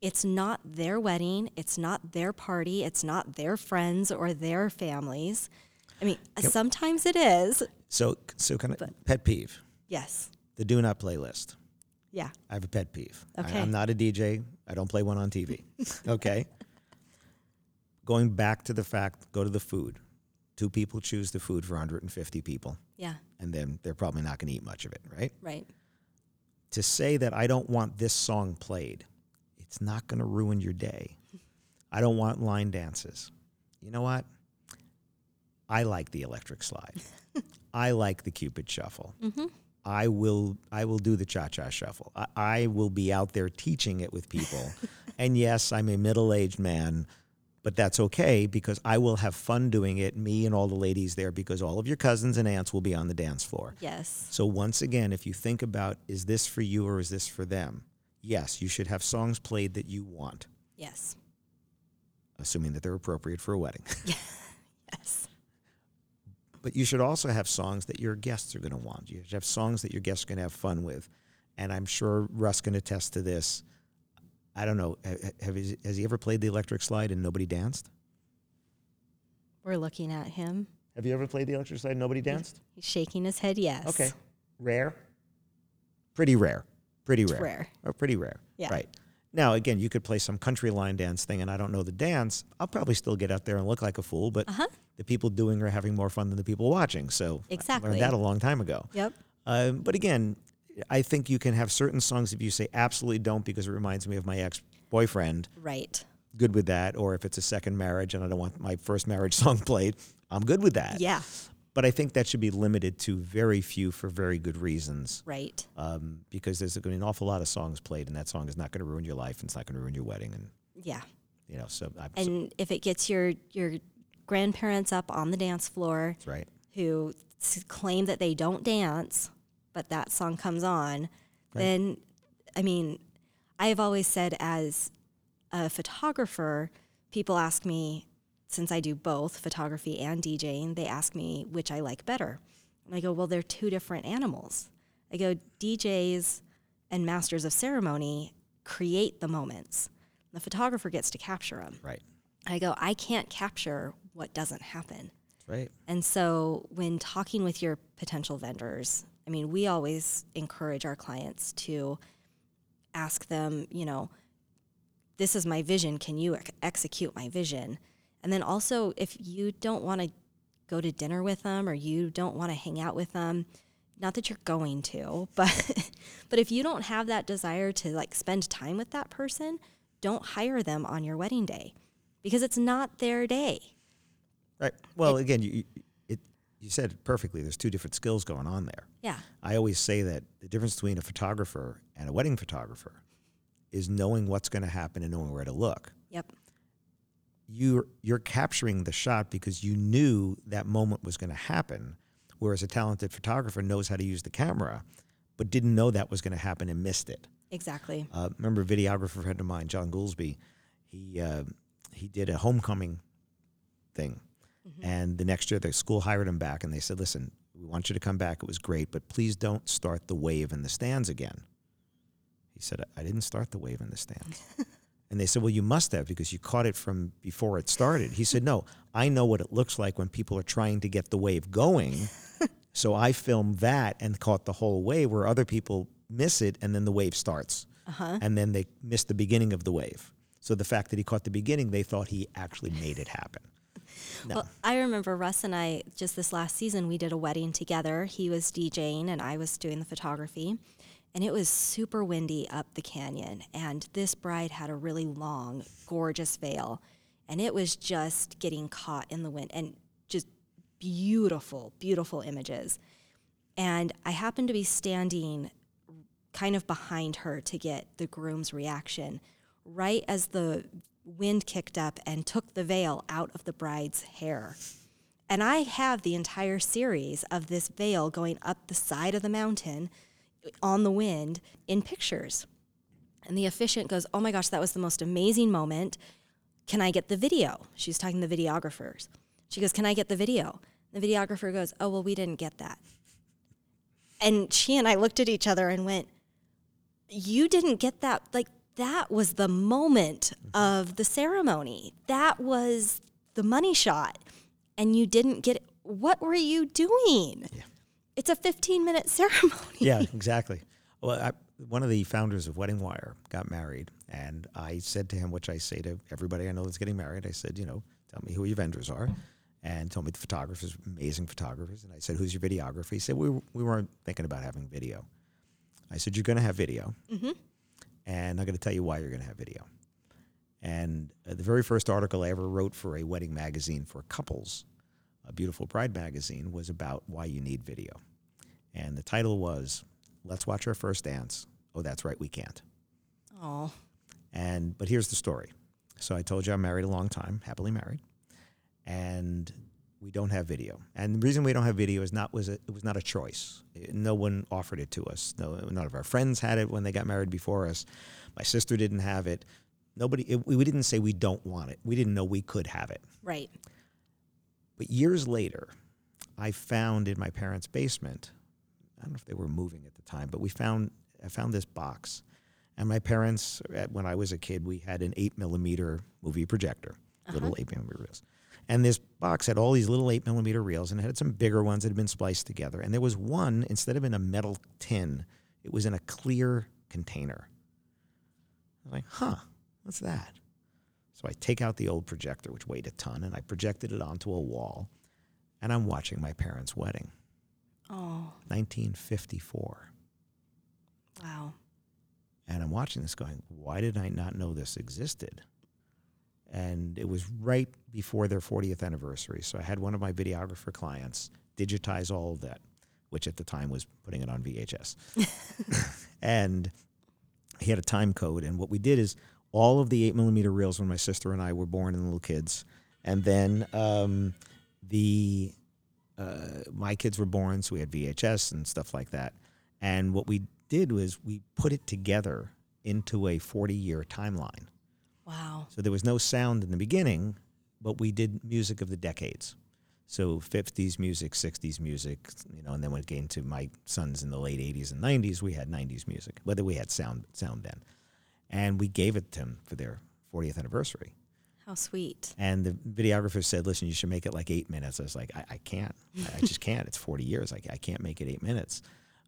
[SPEAKER 1] It's not their wedding. It's not their party. It's not their friends or their families. I mean, sometimes it is.
[SPEAKER 2] So, so kind of pet peeve
[SPEAKER 1] Yes.
[SPEAKER 2] the do not playlist.
[SPEAKER 1] Yeah.
[SPEAKER 2] I have a pet peeve. I-
[SPEAKER 1] Okay.
[SPEAKER 2] I'm not a DJ. I don't play one on TV. okay. Going back to the fact, go to the food. Two people choose the food for 150 people,
[SPEAKER 1] Yeah.
[SPEAKER 2] and then they're probably not going to eat much of it, right?
[SPEAKER 1] Right.
[SPEAKER 2] To say that I don't want this song played, it's not going to ruin your day. I don't want line dances. You know what? I like the electric slide. I like the Cupid shuffle. Mm-hmm. I will I will do the cha cha shuffle. I, I will be out there teaching it with people. and yes, I'm a middle aged man, but that's okay because I will have fun doing it, me and all the ladies there, because all of your cousins and aunts will be on the dance floor.
[SPEAKER 1] Yes.
[SPEAKER 2] So once again, if you think about is this for you or is this for them? Yes, you should have songs played that you want,
[SPEAKER 1] Yes.
[SPEAKER 2] assuming that they're appropriate for a wedding.
[SPEAKER 1] Yes.
[SPEAKER 2] but you should also have songs that your guests are going to want. You should have songs that your guests are going to have fun with. And I'm sure Russ can attest to this. I don't know. Have, has he ever played the electric slide and nobody danced?
[SPEAKER 1] We're looking at him.
[SPEAKER 2] Have you ever played the electric slide and nobody danced?
[SPEAKER 1] He's shaking his head. Yes.
[SPEAKER 2] Okay. Rare? Pretty rare. Pretty rare.
[SPEAKER 1] rare.
[SPEAKER 2] Or pretty rare.
[SPEAKER 1] Yeah.
[SPEAKER 2] Right. Now, again, you could play some country line dance thing and I don't know the dance. I'll probably still get out there and look like a fool, but
[SPEAKER 1] Uh-huh.
[SPEAKER 2] the people doing are having more fun than the people watching. So I
[SPEAKER 1] Exactly.
[SPEAKER 2] learned that a long time ago.
[SPEAKER 1] Yep.
[SPEAKER 2] Um, but again, I think you can have certain songs if you say absolutely don't because it reminds me of my ex boyfriend.
[SPEAKER 1] Right.
[SPEAKER 2] Good with that. Or if it's a second marriage and I don't want my first marriage song played, I'm good with that.
[SPEAKER 1] Yeah.
[SPEAKER 2] But I think that should be limited to very few for very good reasons.
[SPEAKER 1] Right.
[SPEAKER 2] Um, because there's going to be an awful lot of songs played, and that song is not going to ruin your life, and it's not going to ruin your wedding, and
[SPEAKER 1] Yeah.
[SPEAKER 2] you know. So, I'm, so
[SPEAKER 1] And if it gets your your grandparents up on the dance floor
[SPEAKER 2] that's right.
[SPEAKER 1] who claim that they don't dance, but that song comes on, then I mean, I have always said as a photographer, people ask me since I do both photography and DJing, they ask me which I like better. And I go, well, they're two different animals. I go, DJs and masters of ceremony create the moments. The photographer gets to capture them.
[SPEAKER 2] Right.
[SPEAKER 1] I go, I can't capture what doesn't happen.
[SPEAKER 2] Right.
[SPEAKER 1] And so when talking with your potential vendors, I mean, we always encourage our clients to ask them, you know, this is my vision. Can you ex- execute my vision? And then also, if you don't want to go to dinner with them or you don't want to hang out with them, not that you're going to, but but if you don't have that desire to like spend time with that person, don't hire them on your wedding day because it's not their day.
[SPEAKER 2] Right. Well, again, you, you- it, you said it perfectly. There's two different skills going on there.
[SPEAKER 1] Yeah.
[SPEAKER 2] I always say that the difference between a photographer and a wedding photographer is knowing what's going to happen and knowing where to look.
[SPEAKER 1] Yep.
[SPEAKER 2] You're you're capturing the shot because you knew that moment was going to happen, whereas a talented photographer knows how to use the camera, but didn't know that was going to happen and missed it.
[SPEAKER 1] Exactly.
[SPEAKER 2] Uh, remember a videographer friend of mine, John Goolsby, he uh, he did a homecoming thing, and the next year the school hired him back, and they said, "Listen, we want you to come back. It was great, but please don't start the wave in the stands again." He said, "I didn't start the wave in the stands." And they said, Well, you must have because you caught it from before it started. He said, No, I know what it looks like when people are trying to get the wave going. so I filmed that and caught the whole wave where other people miss it and then the wave starts.
[SPEAKER 1] Uh-huh.
[SPEAKER 2] And then they miss the beginning of the wave. So the fact that he caught the beginning, they thought he actually made it happen. No.
[SPEAKER 1] Well, I remember Russ and I just this last season we did a wedding together. He was DJing and I was doing the photography. And it was super windy up the canyon and this bride had a really long, gorgeous veil and it was just getting caught in the wind and just beautiful, beautiful images. And I happened to be standing kind of behind her to get the groom's reaction right as the wind kicked up and took the veil out of the bride's hair. And I have the entire series of this veil going up the side of the mountain on the wind in pictures. And the officiant goes, Oh my gosh, that was the most amazing moment. Can I get the video? She's talking to the videographers. She goes, Can I get the video? The videographer goes, Oh, well, we didn't get that. And she and I looked at each other and went, You didn't get that. Like, that was the moment mm-hmm. of the ceremony. That was the money shot. And you didn't get it. What were you doing? It's a 15 minute ceremony.
[SPEAKER 2] yeah, exactly. Well, I, one of the founders of Wedding Wire got married, and I said to him, which I say to everybody I know that's getting married, I said, you know, tell me who your vendors are, and told me the photographers, amazing photographers, and I said, who's your videographer? He said, we, we weren't thinking about having video. I said, you're going to have video, and I'm going to tell you why you're going to have video. And uh, the very first article I ever wrote for a wedding magazine for couples, a Beautiful Bride magazine, was about why you need video. And the title was Let's Watch Our First Dance. Oh, that's right, we can't.
[SPEAKER 1] Oh,
[SPEAKER 2] And but here's the story. So I told you I'm married a long time, happily married, and we don't have video. And the reason we don't have video is not was a, it was not a choice. It- no one offered it to us. No, none of our friends had it when they got married before us. My sister didn't have it. Nobody. It, we didn't say we don't want it. We didn't know we could have it.
[SPEAKER 1] right.
[SPEAKER 2] But years later, I found in my parents' basement. I don't know if they were moving at the time, but we found I found this box. And my parents, when I was a kid, we had an eight millimeter movie projector, uh-huh. little eight millimeter reels. And this box had all these little eight millimeter reels, and it had some bigger ones that had been spliced together. And there was one instead of in a metal tin, it was in a clear container. I was like, huh, what's that? So I take out the old projector, which weighed a ton, and I projected it onto a wall, and I'm watching my parents' wedding,
[SPEAKER 1] Oh,
[SPEAKER 2] 1954.
[SPEAKER 1] Wow.
[SPEAKER 2] And I'm watching this going, why did I not know this existed? And it was right before their 40th anniversary. So I had one of my videographer clients digitize all of that, which at the time was putting it on VHS. and he had a time code. And what we did is all of the eight millimeter reels when my sister and I were born and little kids. And then um, the uh, my kids were born, so we had VHS and stuff like that. And what we did was we put it together into a 40 year timeline.
[SPEAKER 1] Wow.
[SPEAKER 2] So there was no sound in the beginning, but we did music of the decades. So 50s music, 60s music, you know, and then when it came to my sons in the late 80s and 90s, we had 90s music, whether we had sound sound then. And we gave it to them for their 40th anniversary.
[SPEAKER 1] How sweet.
[SPEAKER 2] And the videographer said, listen, you should make it like eight minutes. I was like, I, I can't. I, just can't. It's 40 years. I, I can't make it eight minutes.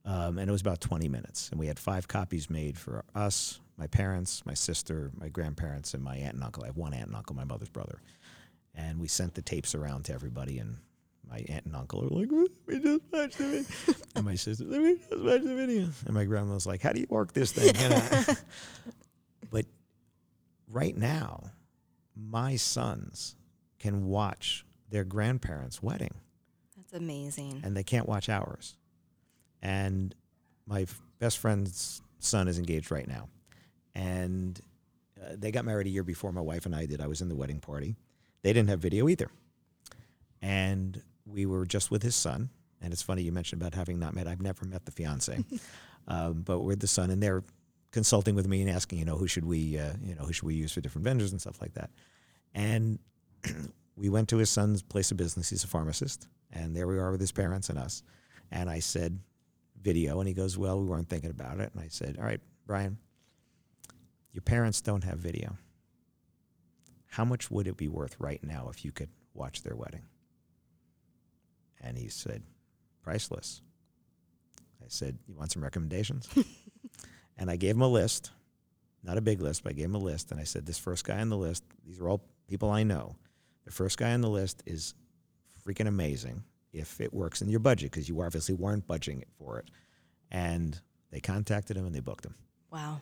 [SPEAKER 2] Um, and it was about 20 minutes. And we had five copies made for us, my parents, my sister, my grandparents, and my aunt and uncle. I have one aunt and uncle, my mother's brother. And we sent the tapes around to everybody. And my aunt and uncle are like, we just watched the video. and my sister, let me just watch the video. And my grandma was like, how do you work this thing? But right now, my sons can watch their grandparents' wedding
[SPEAKER 1] That's amazing.
[SPEAKER 2] and they can't watch ours. And my f- best friend's son is engaged right now. And uh, they got married a year before my wife and I did. I was in the wedding party. They didn't have video either. And we were just with his son. And it's funny you mentioned about having not met. I've never met the fiance, um, but we're the son, and they're consulting with me and asking, you know, who should we, uh, you know, who should we use for different vendors and stuff like that. And we went to his son's place of business. He's a pharmacist, and there we are with his parents and us. And I said, video, and he goes, well, we weren't thinking about it. And I said, all right, Brian, your parents don't have video. How much would it be worth right now if you could watch their wedding? And he said, priceless. I said, you want some recommendations? and I gave him a list, not a big list, but I gave him a list. And I said, this first guy on the list, these are all people I know. The first guy on the list is freaking amazing if it works in your budget because you obviously weren't budgeting for it. And they contacted him and they booked him.
[SPEAKER 1] Wow.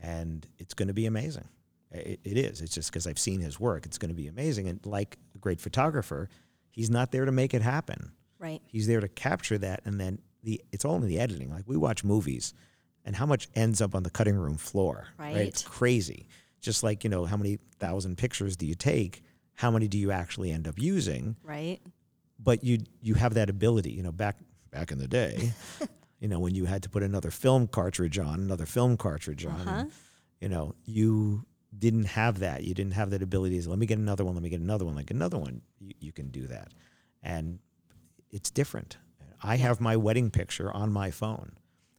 [SPEAKER 2] And it's going to be amazing. It, it is. It's just because I've seen his work. It's going to be amazing. And like a great photographer, he's not there to make it happen.
[SPEAKER 1] Right.
[SPEAKER 2] He's there to capture that, and then the it's all in the editing. Like we watch movies, and how much ends up on the cutting room floor? It's
[SPEAKER 1] Right.
[SPEAKER 2] crazy. Just like you know, how many thousand pictures do you take? How many do you actually end up using?
[SPEAKER 1] Right.
[SPEAKER 2] But you you have that ability. You know, back back in the day, you know, when you had to put another film cartridge on, another film cartridge on,
[SPEAKER 1] Uh-huh.
[SPEAKER 2] and, you know, you didn't have that. You didn't have that ability. To, let me get another one. Let me get another one. Like another one, you, you can do that, and it's different. I have my wedding picture on my phone,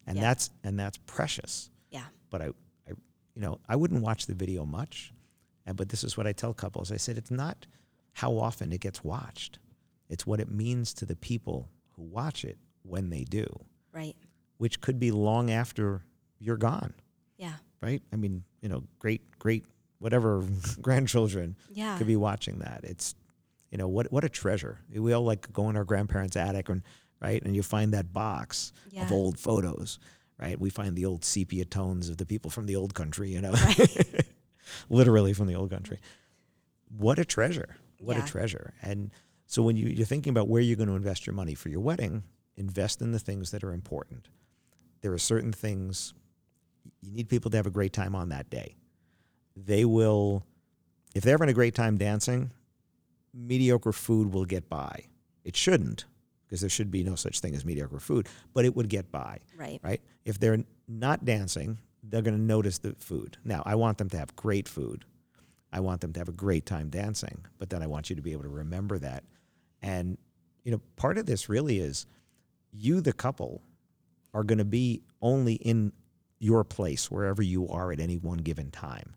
[SPEAKER 2] and
[SPEAKER 1] Yeah.
[SPEAKER 2] that's and that's precious.
[SPEAKER 1] Yeah.
[SPEAKER 2] But I, I, you know, I wouldn't watch the video much, and but this is what I tell couples. I said it's not how often it gets watched; it's what it means to the people who watch it when they do,
[SPEAKER 1] Right.
[SPEAKER 2] which could be long after you're gone,
[SPEAKER 1] Yeah.
[SPEAKER 2] right? I mean, you know, great, great, whatever grandchildren
[SPEAKER 1] Yeah.
[SPEAKER 2] could be watching that. It's, you know, what what a treasure. We all like go in our grandparents' attic and right, and you find that box
[SPEAKER 1] Yeah.
[SPEAKER 2] of old photos, right? We find the old sepia tones of the people from the old country, you know, literally from the old country. What a treasure! What
[SPEAKER 1] Yeah.
[SPEAKER 2] a treasure! And so when you, you're thinking about where you're going to invest your money for your wedding, invest in the things that are important. There are certain things you need people to have a great time on that day. They will, if they're having a great time dancing, mediocre food will get by. It shouldn't, because there should be no such thing as mediocre food, but it would get by,
[SPEAKER 1] Right.
[SPEAKER 2] right? If they're not dancing, they're going to notice the food. Now, I want them to have great food. I want them to have a great time dancing, but then I want you to be able to remember that. And, you know, part of this really is you, the couple, are going to be only in your place wherever you are at any one given time.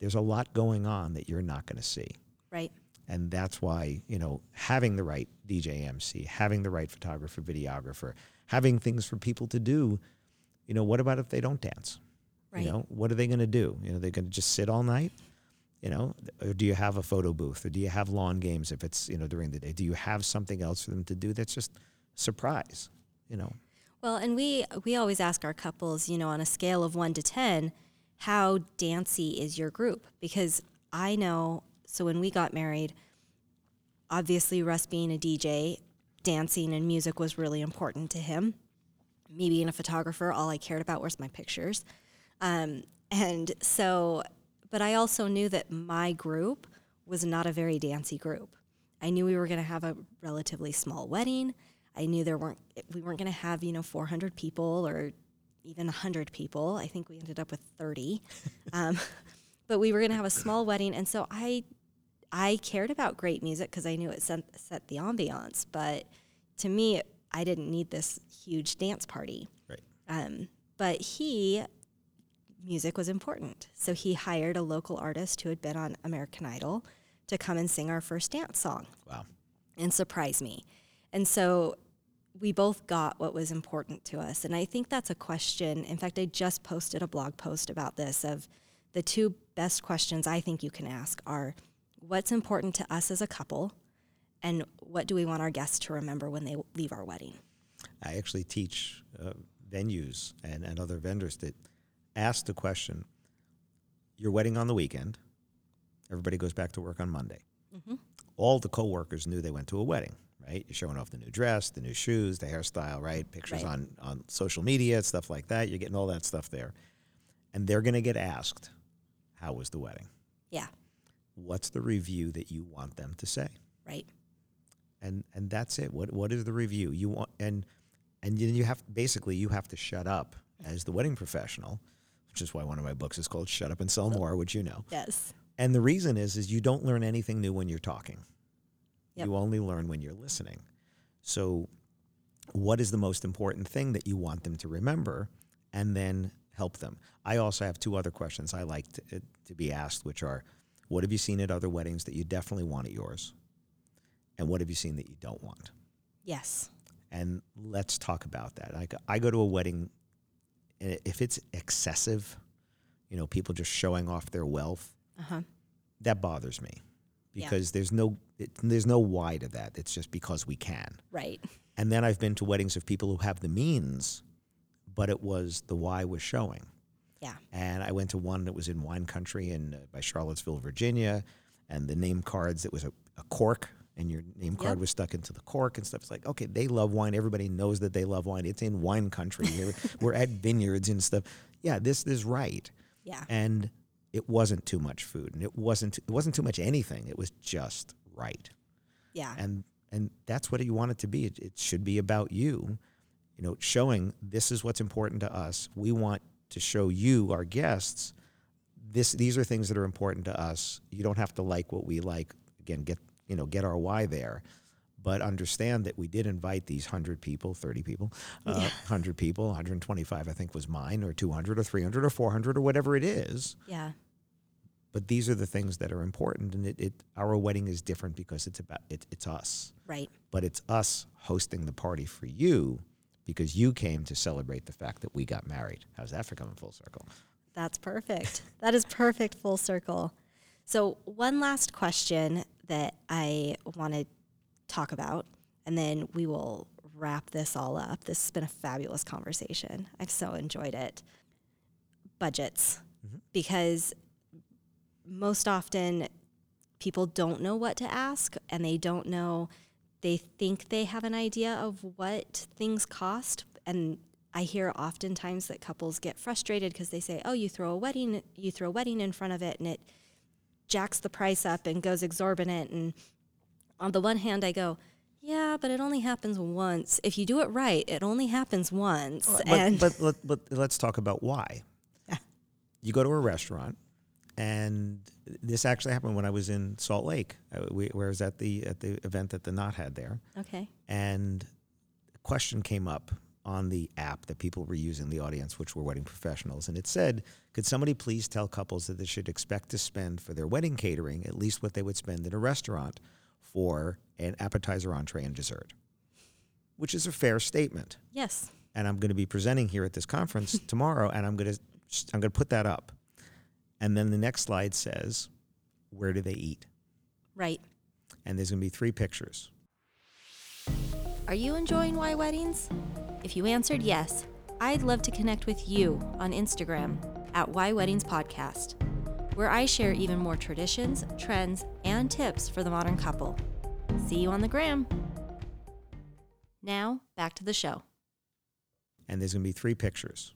[SPEAKER 2] There's a lot going on that you're not going to see.
[SPEAKER 1] Right.
[SPEAKER 2] And that's why, you know, having the right DJ MC, having the right photographer, videographer, having things for people to do, you know, what about if they don't dance?
[SPEAKER 1] Right.
[SPEAKER 2] You know, what are they going to do? You know, they're going to just sit all night? You know, or do you have a photo booth or do you have lawn games if it's, you know, during the day? Do you have something else for them to do that's just surprise, you know?
[SPEAKER 1] Well, and we we always ask our couples, you know, on a scale of 1 to 10, how dancey is your group? Because I know so when we got married, obviously Russ being a DJ, dancing and music was really important to him. Me being a photographer, all I cared about was my pictures. Um, and so, but I also knew that my group was not a very dancey group. I knew we were going to have a relatively small wedding. I knew there weren't we weren't going to have you know 400 people or even 100 people. I think we ended up with 30, um, but we were going to have a small wedding, and so I I cared about great music because I knew it set, set the ambiance. But to me, I didn't need this huge dance party.
[SPEAKER 2] Right.
[SPEAKER 1] Um, but he music was important. So he hired a local artist who had been on American Idol to come and sing our first dance song
[SPEAKER 2] Wow.
[SPEAKER 1] and surprise me. And so we both got what was important to us. And I think that's a question. In fact, I just posted a blog post about this of the two best questions I think you can ask are what's important to us as a couple and what do we want our guests to remember when they leave our wedding?
[SPEAKER 2] I actually teach uh, venues and, and other vendors that ask the question your wedding on the weekend, everybody goes back to work on Monday. All the coworkers knew they went to a wedding, right? You're showing off the new dress, the new shoes, the hairstyle, right? Pictures
[SPEAKER 1] Right.
[SPEAKER 2] on, on social media, stuff like that. You're getting all that stuff there. And they're going to get asked, How was the wedding?
[SPEAKER 1] Yeah,
[SPEAKER 2] What's the review that you want them to say?
[SPEAKER 1] right.
[SPEAKER 2] and and that's it. What what is the review you want? And and then you have basically you have to shut up as the wedding professional, which is why one of my books is called "Shut Up and Sell More," which you know.
[SPEAKER 1] Yes.
[SPEAKER 2] And the reason is is you don't learn anything new when you're talking.
[SPEAKER 1] Yep.
[SPEAKER 2] You only learn when you're listening. So, what is the most important thing that you want them to remember, and then help them? I also have two other questions I like to, to be asked, which are, what have you seen at other weddings that you definitely want at yours, and what have you seen that you don't want?
[SPEAKER 1] Yes.
[SPEAKER 2] and let's talk about that. I go, I go to a wedding, and if it's excessive, you know, people just showing off their wealth,
[SPEAKER 1] Uh huh.
[SPEAKER 2] that bothers me
[SPEAKER 1] Yeah.
[SPEAKER 2] because there's no it, there's no why to that. It's just because we can.
[SPEAKER 1] Right.
[SPEAKER 2] And then I've been to weddings of people who have the means, but it was the why was showing.
[SPEAKER 1] Yeah.
[SPEAKER 2] And I went to one that was in wine country in uh, by Charlottesville, Virginia, and the name cards it was a, a cork and your name card
[SPEAKER 1] Yep.
[SPEAKER 2] was stuck into the cork and stuff. It's like, okay, they love wine. Everybody knows that they love wine. It's in wine country. We're, we're at vineyards and stuff. Yeah, this is right.
[SPEAKER 1] Yeah.
[SPEAKER 2] And it wasn't too much food, and it wasn't it wasn't too much anything. It was just right
[SPEAKER 1] Yeah.
[SPEAKER 2] and and that's what you want it to be. It, it should be about you, you know, showing this is what's important to us. We want to show you, our guests, this. These are things that are important to us. You don't have to like what we like. Again, get you know, get our why there, but understand that we did invite these hundred people, thirty people, uh, hundred people, one hundred twenty-five, I think was mine, or two hundred, or three hundred, or four hundred, or whatever it is
[SPEAKER 1] yeah.
[SPEAKER 2] but these are the things that are important and it, it our wedding is different because it's about it, it's us
[SPEAKER 1] Right.
[SPEAKER 2] but it's us hosting the party for you because you came to celebrate the fact that we got married how's that for coming full circle
[SPEAKER 1] That's perfect. that is perfect full circle. So, one last question that I want to talk about, and then we will wrap this all up. This has been a fabulous conversation. I've so enjoyed it. Budgets, mm-hmm. because most often people don't know what to ask and they don't know they think they have an idea of what things cost and i hear oftentimes that couples get frustrated because they say oh you throw a wedding you throw a wedding in front of it and it jacks the price up and goes exorbitant. And on the one hand i go yeah but it only happens once. If you do it right it only happens once.
[SPEAKER 2] But,
[SPEAKER 1] and
[SPEAKER 2] but, let, but let's talk about why. You go to a restaurant and this actually happened when i was in salt lake. Uh, we, where I was at the at the event that the knot had there.
[SPEAKER 1] Okay.
[SPEAKER 2] And a question came up on the app that people were using the audience which were wedding professionals. And it said could somebody please tell couples that they should expect to spend for their wedding catering at least what they would spend in a restaurant for an appetizer entree and dessert? Which is a fair statement.
[SPEAKER 1] Yes.
[SPEAKER 2] And i'm going to be presenting here at this conference tomorrow and i'm going to i'm going to put that up and then the next slide says where do they eat
[SPEAKER 1] right
[SPEAKER 2] and there's going to be three pictures
[SPEAKER 1] Are you enjoying Why Weddings? If you answered yes, I'd love to connect with you on Instagram at Why Weddings Podcast, where I share even more traditions, trends, and tips for the modern couple. See you on the gram. Now, back to the show.
[SPEAKER 2] And there's going to be three pictures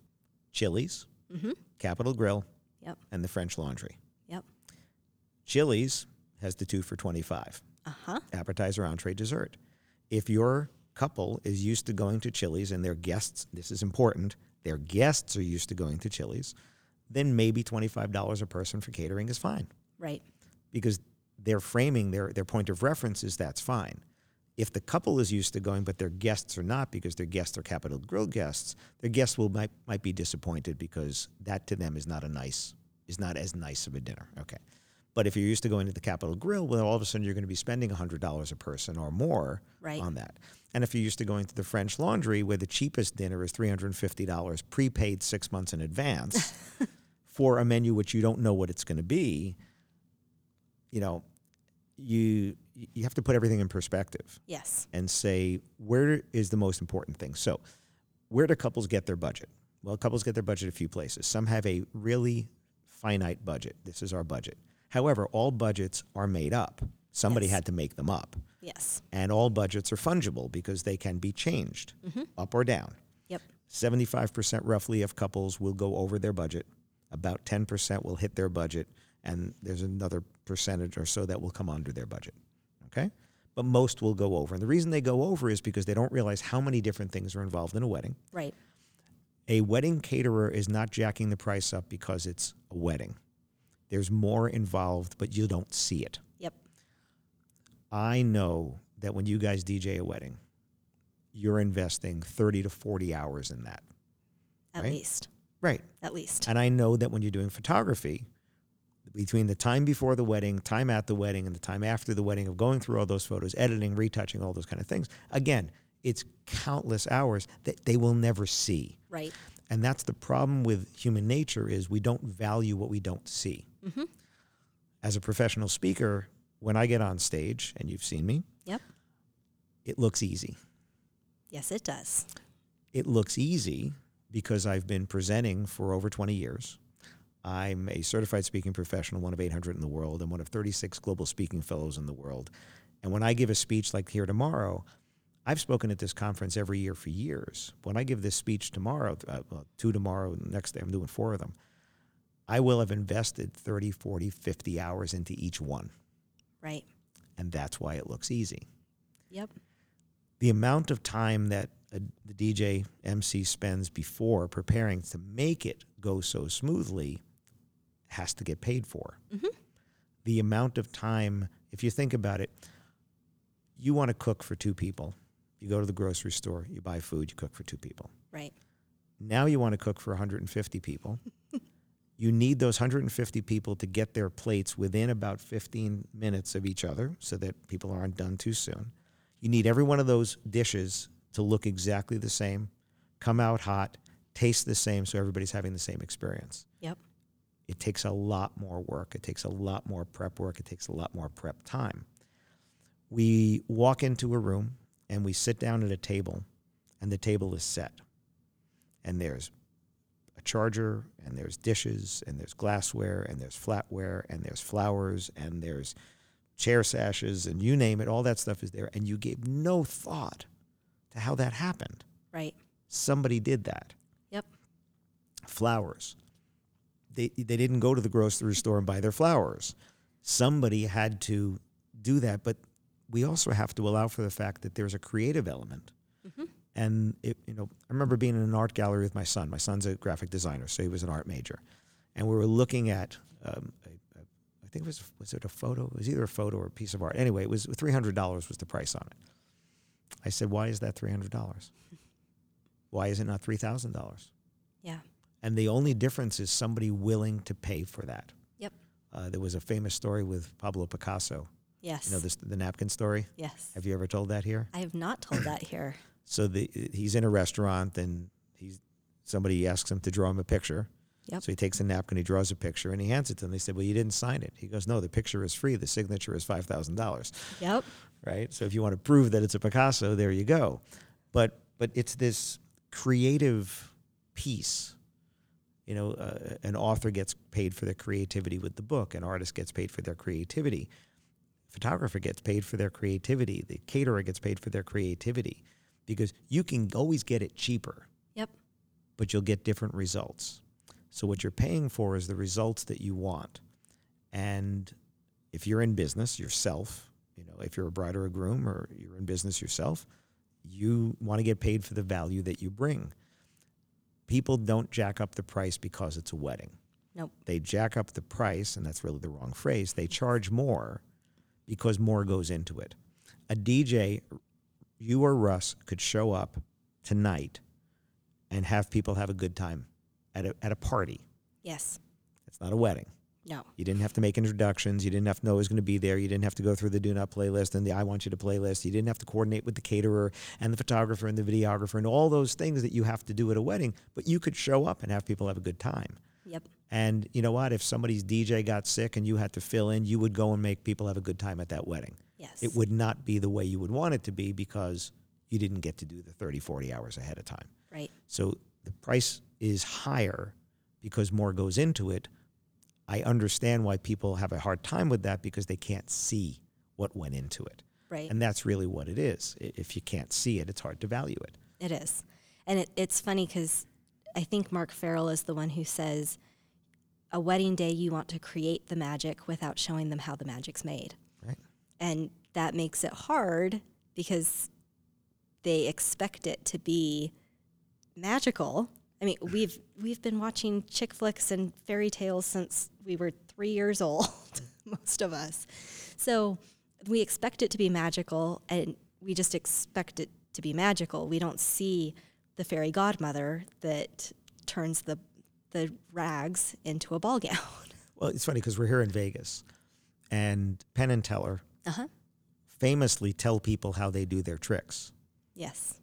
[SPEAKER 2] Chili's,
[SPEAKER 1] Mm-hmm.
[SPEAKER 2] Capital Grille,
[SPEAKER 1] Yep.
[SPEAKER 2] and the French Laundry.
[SPEAKER 1] Yep.
[SPEAKER 2] Chili's has the two for 25
[SPEAKER 1] Uh huh.
[SPEAKER 2] appetizer, entree, dessert. If your couple is used to going to Chili's and their guests, this is important, their guests are used to going to Chili's, then maybe $25 a person for catering is fine
[SPEAKER 1] Right.
[SPEAKER 2] because they're framing their, their point of reference is that's fine. If the couple is used to going, but their guests are not because their guests are Capital Grille guests, their guests will might, might be disappointed because that to them is not a nice is not as nice of a dinner. Okay. But if you're used to going to the Capital Grille, well, all of a sudden you're going to be spending $100 a person or more
[SPEAKER 1] Right.
[SPEAKER 2] on that. And if you're used to going to the French Laundry, where the cheapest dinner is $350 prepaid six months in advance for a menu which you don't know what it's going to be, you know, you you have to put everything in perspective
[SPEAKER 1] Yes.
[SPEAKER 2] and say where is the most important thing. So, where do couples get their budget? Well, couples get their budget a few places. Some have a really finite budget. This is our budget. However, all budgets are made up. Somebody
[SPEAKER 1] Yes.
[SPEAKER 2] had to make them up.
[SPEAKER 1] Yes.
[SPEAKER 2] And all budgets are fungible because they can be changed mm-hmm. up or down.
[SPEAKER 1] Yep.
[SPEAKER 2] 75% roughly of couples will go over their budget. About 10% will hit their budget. And there's another percentage or so that will come under their budget. Okay? But most will go over. And the reason they go over is because they don't realize how many different things are involved in a wedding.
[SPEAKER 1] Right.
[SPEAKER 2] A wedding caterer is not jacking the price up because it's a wedding. There's more involved, but you don't see it.
[SPEAKER 1] Yep.
[SPEAKER 2] I know that when you guys DJ a wedding, you're investing 30 to 40 hours in that.
[SPEAKER 1] At
[SPEAKER 2] Right.
[SPEAKER 1] least.
[SPEAKER 2] Right.
[SPEAKER 1] At least.
[SPEAKER 2] And I know that when you're doing photography, between the time before the wedding, time at the wedding, and the time after the wedding of going through all those photos, editing, retouching, all those kind of things, again, it's countless hours that they will never see.
[SPEAKER 1] Right.
[SPEAKER 2] And that's the problem with human nature is we don't value what we don't see.
[SPEAKER 1] Mhm.
[SPEAKER 2] As a professional speaker, when I get on stage, and you've seen me,
[SPEAKER 1] Yep.
[SPEAKER 2] it looks easy.
[SPEAKER 1] Yes, it does.
[SPEAKER 2] It looks easy because I've been presenting for over 20 years. I'm a certified speaking professional, one of 800 in the world. I'm one of 36 global speaking fellows in the world. And when I give a speech like here tomorrow, I've spoken at this conference every year for years. When I give this speech tomorrow, uh, well, two tomorrow, and the next day I'm doing four of them, I will have invested 30, 40, 50 hours into each one.
[SPEAKER 1] Right.
[SPEAKER 2] And that's why it looks easy.
[SPEAKER 1] Yep.
[SPEAKER 2] the amount of time that a, the DJ MC spends before preparing to make it go so smoothly has to get paid for.
[SPEAKER 1] Mhm.
[SPEAKER 2] The amount of time, if you think about it, you want to cook for two people. You go to the grocery store, you buy food, you cook for two people.
[SPEAKER 1] Right.
[SPEAKER 2] Now you want to cook for 150 people. you need those 150 people to get their plates within about 15 minutes of each other so that people aren't done too soon. You need every one of those dishes to look exactly the same, come out hot, taste the same so everybody's having the same experience.
[SPEAKER 1] Yep.
[SPEAKER 2] It takes a lot more work. It takes a lot more prep work. It takes a lot more prep time. We walk into a room and we sit down at a table, and the table is set. And there's a charger, and there's dishes, and there's glassware, and there's flatware, and there's flowers, and there's chair sashes, and you name it, all that stuff is there. And you gave no thought to how that happened.
[SPEAKER 1] Right.
[SPEAKER 2] Somebody did that.
[SPEAKER 1] Yep.
[SPEAKER 2] Flowers. They, they didn't go to the grocery store and buy their flowers. Somebody had to do that, but we also have to allow for the fact that there's a creative element.
[SPEAKER 1] Mhm.
[SPEAKER 2] And it, you know, I remember being in an art gallery with my son. My son's a graphic designer, so he was an art major, and we were looking at. Um, a, a, I think it was was it a photo? It was either a photo or a piece of art. Anyway, it was three hundred dollars was the price on it. I said, "Why is that three hundred dollars? Why is it not three thousand dollars?"
[SPEAKER 1] Yeah.
[SPEAKER 2] And the only difference is somebody willing to pay for that.
[SPEAKER 1] Yep.
[SPEAKER 2] Uh, there was a famous story with Pablo Picasso.
[SPEAKER 1] Yes.
[SPEAKER 2] You know this, the napkin story.
[SPEAKER 1] yes.
[SPEAKER 2] Have you ever told that here?
[SPEAKER 1] I have not told that here.
[SPEAKER 2] So the, he's in a restaurant and he's somebody asks him to draw him a picture.
[SPEAKER 1] Yep.
[SPEAKER 2] So he takes a napkin, he draws a picture, and he hands it to them. They said, "Well, you didn't sign it." He goes, "No, the picture is free. The signature is five thousand dollars."
[SPEAKER 1] Yep.
[SPEAKER 2] Right. So if you want to prove that it's a Picasso, there you go. But but it's this creative piece. You know, uh, an author gets paid for their creativity with the book, an artist gets paid for their creativity, photographer gets paid for their creativity, the caterer gets paid for their creativity, because you can always get it cheaper.
[SPEAKER 1] Yep.
[SPEAKER 2] But you'll get different results. So what you're paying for is the results that you want. And if you're in business yourself, you know, if you're a bride or a groom or you're in business yourself, you want to get paid for the value that you bring. People don't jack up the price because it's a wedding.
[SPEAKER 1] Nope.
[SPEAKER 2] They jack up the price, and that's really the wrong phrase. They charge more because more goes into it. A DJ, you or Russ could show up tonight and have people have a good time at a, at a party.
[SPEAKER 1] Yes.
[SPEAKER 2] It's not a wedding.
[SPEAKER 1] No.
[SPEAKER 2] You didn't have to make introductions. You didn't have to know who was going to be there. You didn't have to go through the do not playlist and the I want you to playlist. You didn't have to coordinate with the caterer and the photographer and the videographer and all those things that you have to do at a wedding. But you could show up and have people have a good time.
[SPEAKER 1] Yep.
[SPEAKER 2] And you know what? If somebody's DJ got sick and you had to fill in, you would go and make people have a good time at that wedding.
[SPEAKER 1] Yes.
[SPEAKER 2] It would not be the way you would want it to be because you didn't get to do the 30, 40 hours ahead of time.
[SPEAKER 1] Right.
[SPEAKER 2] So the price is higher because more goes into it. I understand why people have a hard time with that because they can't see what went into it.
[SPEAKER 1] Right.
[SPEAKER 2] And that's really what it is. If you can't see it, it's hard to value it.
[SPEAKER 1] It is. And it, it's funny because I think Mark Ferrell is the one who says, a wedding day, you want to create the magic without showing them how the magic's made.
[SPEAKER 2] Right.
[SPEAKER 1] And that makes it hard because they expect it to be magical. I mean, we've we've been watching chick flicks and fairy tales since we were three years old, most of us. So we expect it to be magical, and we just expect it to be magical. We don't see the fairy godmother that turns the the rags into a ball gown.
[SPEAKER 2] Well, it's funny because we're here in Vegas and Penn and Teller
[SPEAKER 1] Uh huh.
[SPEAKER 2] famously tell people how they do their tricks,
[SPEAKER 1] Yes.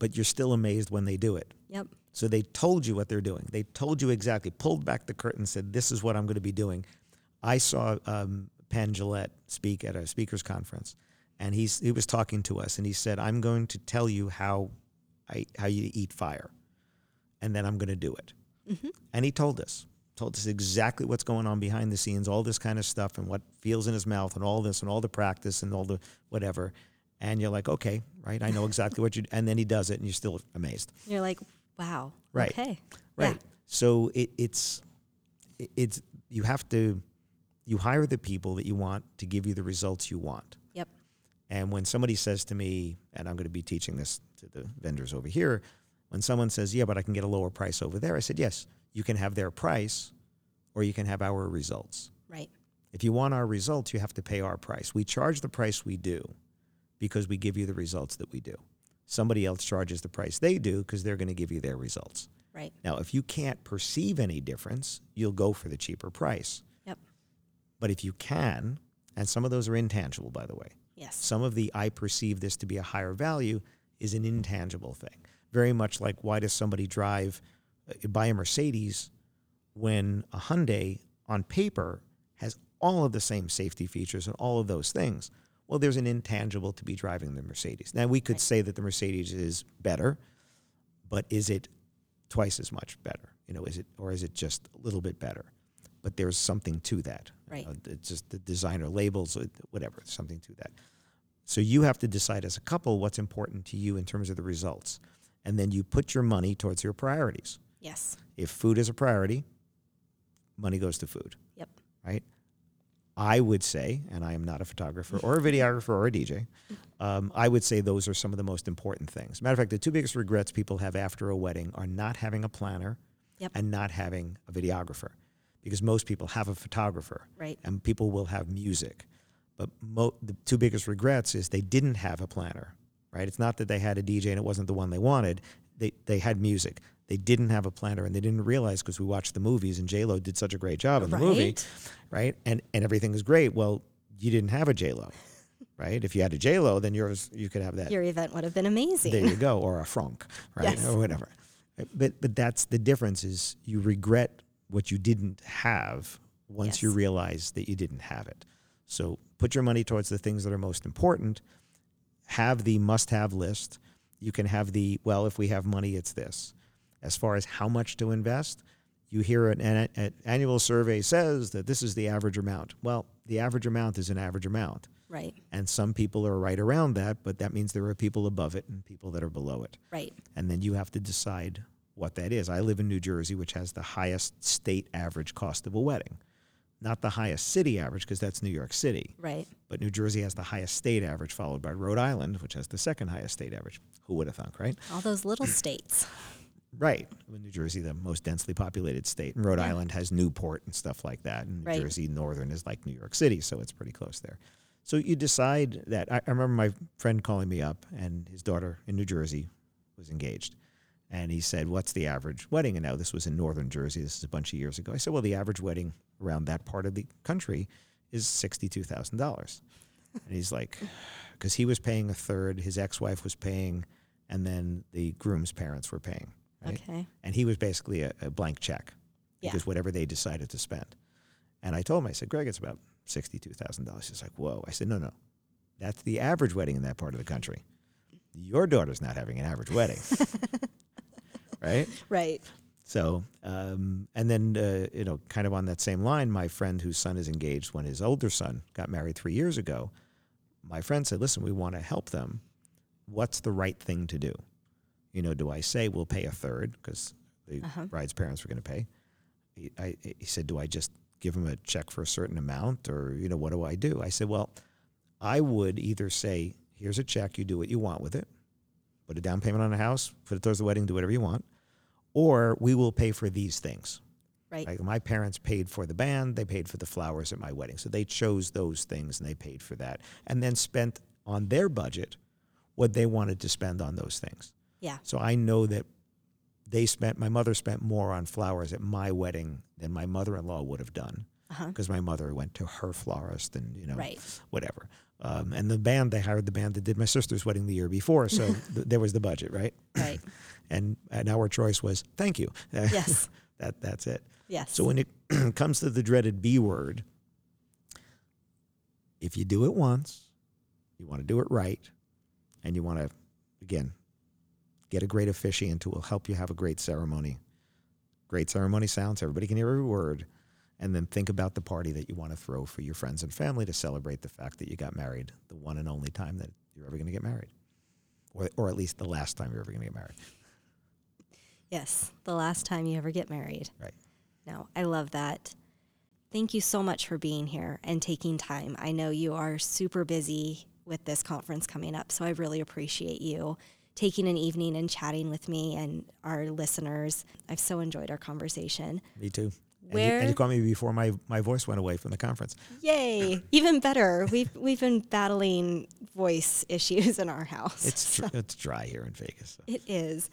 [SPEAKER 2] but you're still amazed when they do it.
[SPEAKER 1] Yep.
[SPEAKER 2] So they told you what they're doing. They told you exactly, pulled back the curtain, said, This is what I'm going to be doing. I saw um, Penn Jillette speak at a speakers conference, and he's, he was talking to us, and he said, I'm going to tell you how, I, how you eat fire, and then I'm going to do it.
[SPEAKER 1] Mm-hmm.
[SPEAKER 2] And he told us, told us exactly what's going on behind the scenes, all this kind of stuff, and what feels in his mouth, and all this, and all the practice, and all the whatever. And you're like, okay, right, I know exactly what you. And then he does it, and you're still amazed.
[SPEAKER 1] You're like, wow.
[SPEAKER 2] Right.
[SPEAKER 1] Okay.
[SPEAKER 2] Right.
[SPEAKER 1] Yeah.
[SPEAKER 2] So it, it's it- it's you have to you hire the people that you want to give you the results you want.
[SPEAKER 1] Yep.
[SPEAKER 2] And when somebody says to me, and I'm going to be teaching this to the vendors over here, when someone says, "Yeah, but I can get a lower price over there," I said, "Yes, you can have their price, or you can have our results.
[SPEAKER 1] Right.
[SPEAKER 2] If you want our results, you have to pay our price. We charge the price we do because we give you the results that we do. Somebody else charges the price they do because they're going to give you their results."
[SPEAKER 1] Right.
[SPEAKER 2] Now, if you can't perceive any difference, you'll go for the cheaper price.
[SPEAKER 1] Yep.
[SPEAKER 2] But if you can, and some of those are intangible, by the way,
[SPEAKER 1] Yes.
[SPEAKER 2] some of the I perceive this to be a higher value is an intangible thing. Very much like why does somebody drive, uh, buy a Mercedes when a Hyundai on paper has all of the same safety features and all of those things? Well, there's an intangible to be driving the Mercedes. Now, we could say that the Mercedes is better, but is it twice as much better? You know, is it or is it just a little bit better? But there's something to that. You
[SPEAKER 1] Right.
[SPEAKER 2] know, it's just the designer labels, uh, whatever, something to that. So you have to decide as a couple what's important to you in terms of the results. And then you put your money towards your priorities.
[SPEAKER 1] Yes.
[SPEAKER 2] If food is a priority, money goes to food.
[SPEAKER 1] Yep.
[SPEAKER 2] Right? I would say, and I am not a photographer or a videographer or a DJ, um, I would say those are some of the most important things. Matter of fact, the two biggest regrets people have after a wedding are not having a planner
[SPEAKER 1] Yep.
[SPEAKER 2] and not having a videographer. Because most people have a photographer
[SPEAKER 1] Right.
[SPEAKER 2] and people will have music. But mo- the two biggest regrets is they didn't have a planner, right? It's not that they had a DJ and it wasn't the one they wanted. They, they had music. They didn't have a planner and they didn't realize because we watched the movies and J-Lo did such a great job in the movie,
[SPEAKER 1] Right.
[SPEAKER 2] right? And, and everything is great. Well, you didn't have a J-Lo, right? If you had a J-Lo, then yours, you could have that.
[SPEAKER 1] Your event would have been amazing.
[SPEAKER 2] There you go, or a Franck, right,
[SPEAKER 1] Yes.
[SPEAKER 2] or whatever. But but that's the difference is you regret what you didn't have once you
[SPEAKER 1] Yes.
[SPEAKER 2] realize that you didn't have it. So put your money towards the things that are most important. Have the must-have list. You can have the well, if we have money, it's this. As far as how much to invest, you hear an, an, an annual survey says that this is the average amount. Well, the average amount is an average amount.
[SPEAKER 1] Right.
[SPEAKER 2] And some people are right around that, but that means there are people above it and people that are below it.
[SPEAKER 1] Right.
[SPEAKER 2] And then you have to decide what that is. I live in New Jersey, which has the highest state average cost of a wedding. Not the highest city average, because that's New York City.
[SPEAKER 1] Right.
[SPEAKER 2] But New Jersey has the highest state average, followed by Rhode Island, which has the second highest state average. Who would have thunk, right?
[SPEAKER 1] All those little states.
[SPEAKER 2] Right. New Jersey, the most densely populated state. And Rhode
[SPEAKER 1] Yeah.
[SPEAKER 2] Island has Newport and stuff like that. And New
[SPEAKER 1] Right.
[SPEAKER 2] Jersey, Northern, is like New York City, so it's pretty close there. So you decide that. I, I remember my friend calling me up, and his daughter in New Jersey was engaged. And he said, What's the average wedding? And now this was in Northern Jersey. This is a bunch of years ago. I said, Well, the average wedding around that part of the country is $62,000. and he's like, Because he was paying a third, his ex wife was paying, and then the groom's parents were paying. Right?
[SPEAKER 1] Okay.
[SPEAKER 2] and he was basically a, a blank check
[SPEAKER 1] Yeah.
[SPEAKER 2] because whatever they decided to spend. And I told him, I said, Greg, it's about sixty-two thousand dollars. He's like, whoa. I said, no, no, that's the average wedding in that part of the country. Your daughter's not having an average wedding, right?
[SPEAKER 1] Right.
[SPEAKER 2] So, um, and then uh, you know, kind of on that same line, my friend whose son is engaged when his older son got married three years ago, my friend said, "Listen, we want to help them. What's the right thing to do? You know, do I say we'll pay a third because the
[SPEAKER 1] Uh-huh.
[SPEAKER 2] bride's parents were going to pay?" He, I, he said, "Do I just give him a check for a certain amount, or you know, what do I do?" I said, "Well, I would either say, here's a check, you do what you want with it, put a down payment on a house, put it towards the wedding, do whatever you want." Or we will pay for these things.
[SPEAKER 1] Right.
[SPEAKER 2] Like my parents paid for the band, they paid for the flowers at my wedding. So they chose those things and they paid for that and then spent on their budget what they wanted to spend on those things.
[SPEAKER 1] Yeah.
[SPEAKER 2] So I know that they spent my mother spent more on flowers at my wedding than my mother-in-law would have done
[SPEAKER 1] Uh-huh.
[SPEAKER 2] because my mother went to her florist and you know
[SPEAKER 1] Right.
[SPEAKER 2] whatever. Um, and the band they hired the band that did my sister's wedding the year before, so th- there was the budget, right?
[SPEAKER 1] Right.
[SPEAKER 2] and and our choice was thank you.
[SPEAKER 1] Yes.
[SPEAKER 2] that that's it.
[SPEAKER 1] Yes.
[SPEAKER 2] So when it comes to the dreaded B word, if you do it once, you want to do it right, and you want to again get a great officiant who will help you have a great ceremony. Great ceremony sounds, everybody can hear every word. And then think about the party that you want to throw for your friends and family to celebrate the fact that you got married, the one and only time that you're ever going to get married. Or, or at least the last time you're ever going to get married.
[SPEAKER 1] Yes, the last time you ever get married.
[SPEAKER 2] Right.
[SPEAKER 1] No, I love that. Thank you so much for being here and taking time. I know you are super busy with this conference coming up, so I really appreciate you taking an evening and chatting with me and our listeners. I've so enjoyed our conversation.
[SPEAKER 2] Me too. And you,
[SPEAKER 1] Where-
[SPEAKER 2] and you called me before my, my voice went away from the conference.
[SPEAKER 1] Yay! Even better. We've we've been battling voice issues in our house.
[SPEAKER 2] It's dr- it's dry here in Vegas. so.
[SPEAKER 1] it is.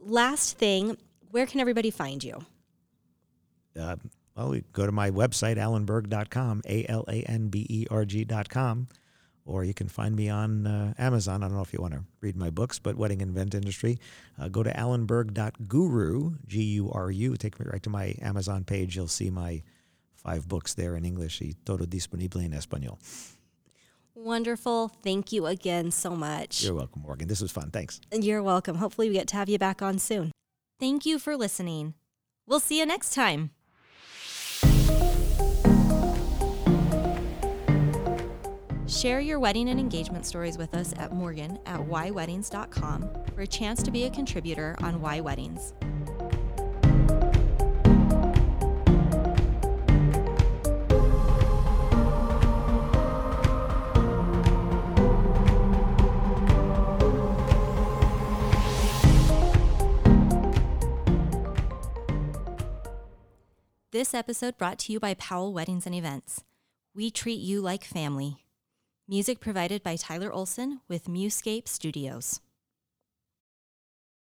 [SPEAKER 1] Last thing, where can everybody find you?
[SPEAKER 2] Uh, well, go to my website, alanberg.com, A L A N B E R G.com, or you can find me on uh, Amazon. I don't know if you want to read my books, but Wedding and Event Industry. Uh, go to alanberg.guru, G U R U. Take me right to my Amazon page. You'll see my five books there in English, y todo disponible en español.
[SPEAKER 1] Wonderful. Thank you again so much.
[SPEAKER 2] You're welcome, Morgan. This was fun. Thanks.
[SPEAKER 1] You're welcome. Hopefully, we get to have you back on soon. Thank you for listening. We'll see you next time. Share your wedding and engagement stories with us at Morgan at yweddings.com for a chance to be a contributor on Why Weddings. This episode brought to you by Powell Weddings and Events. We treat you like family. Music provided by Tyler Olson with Muscape Studios.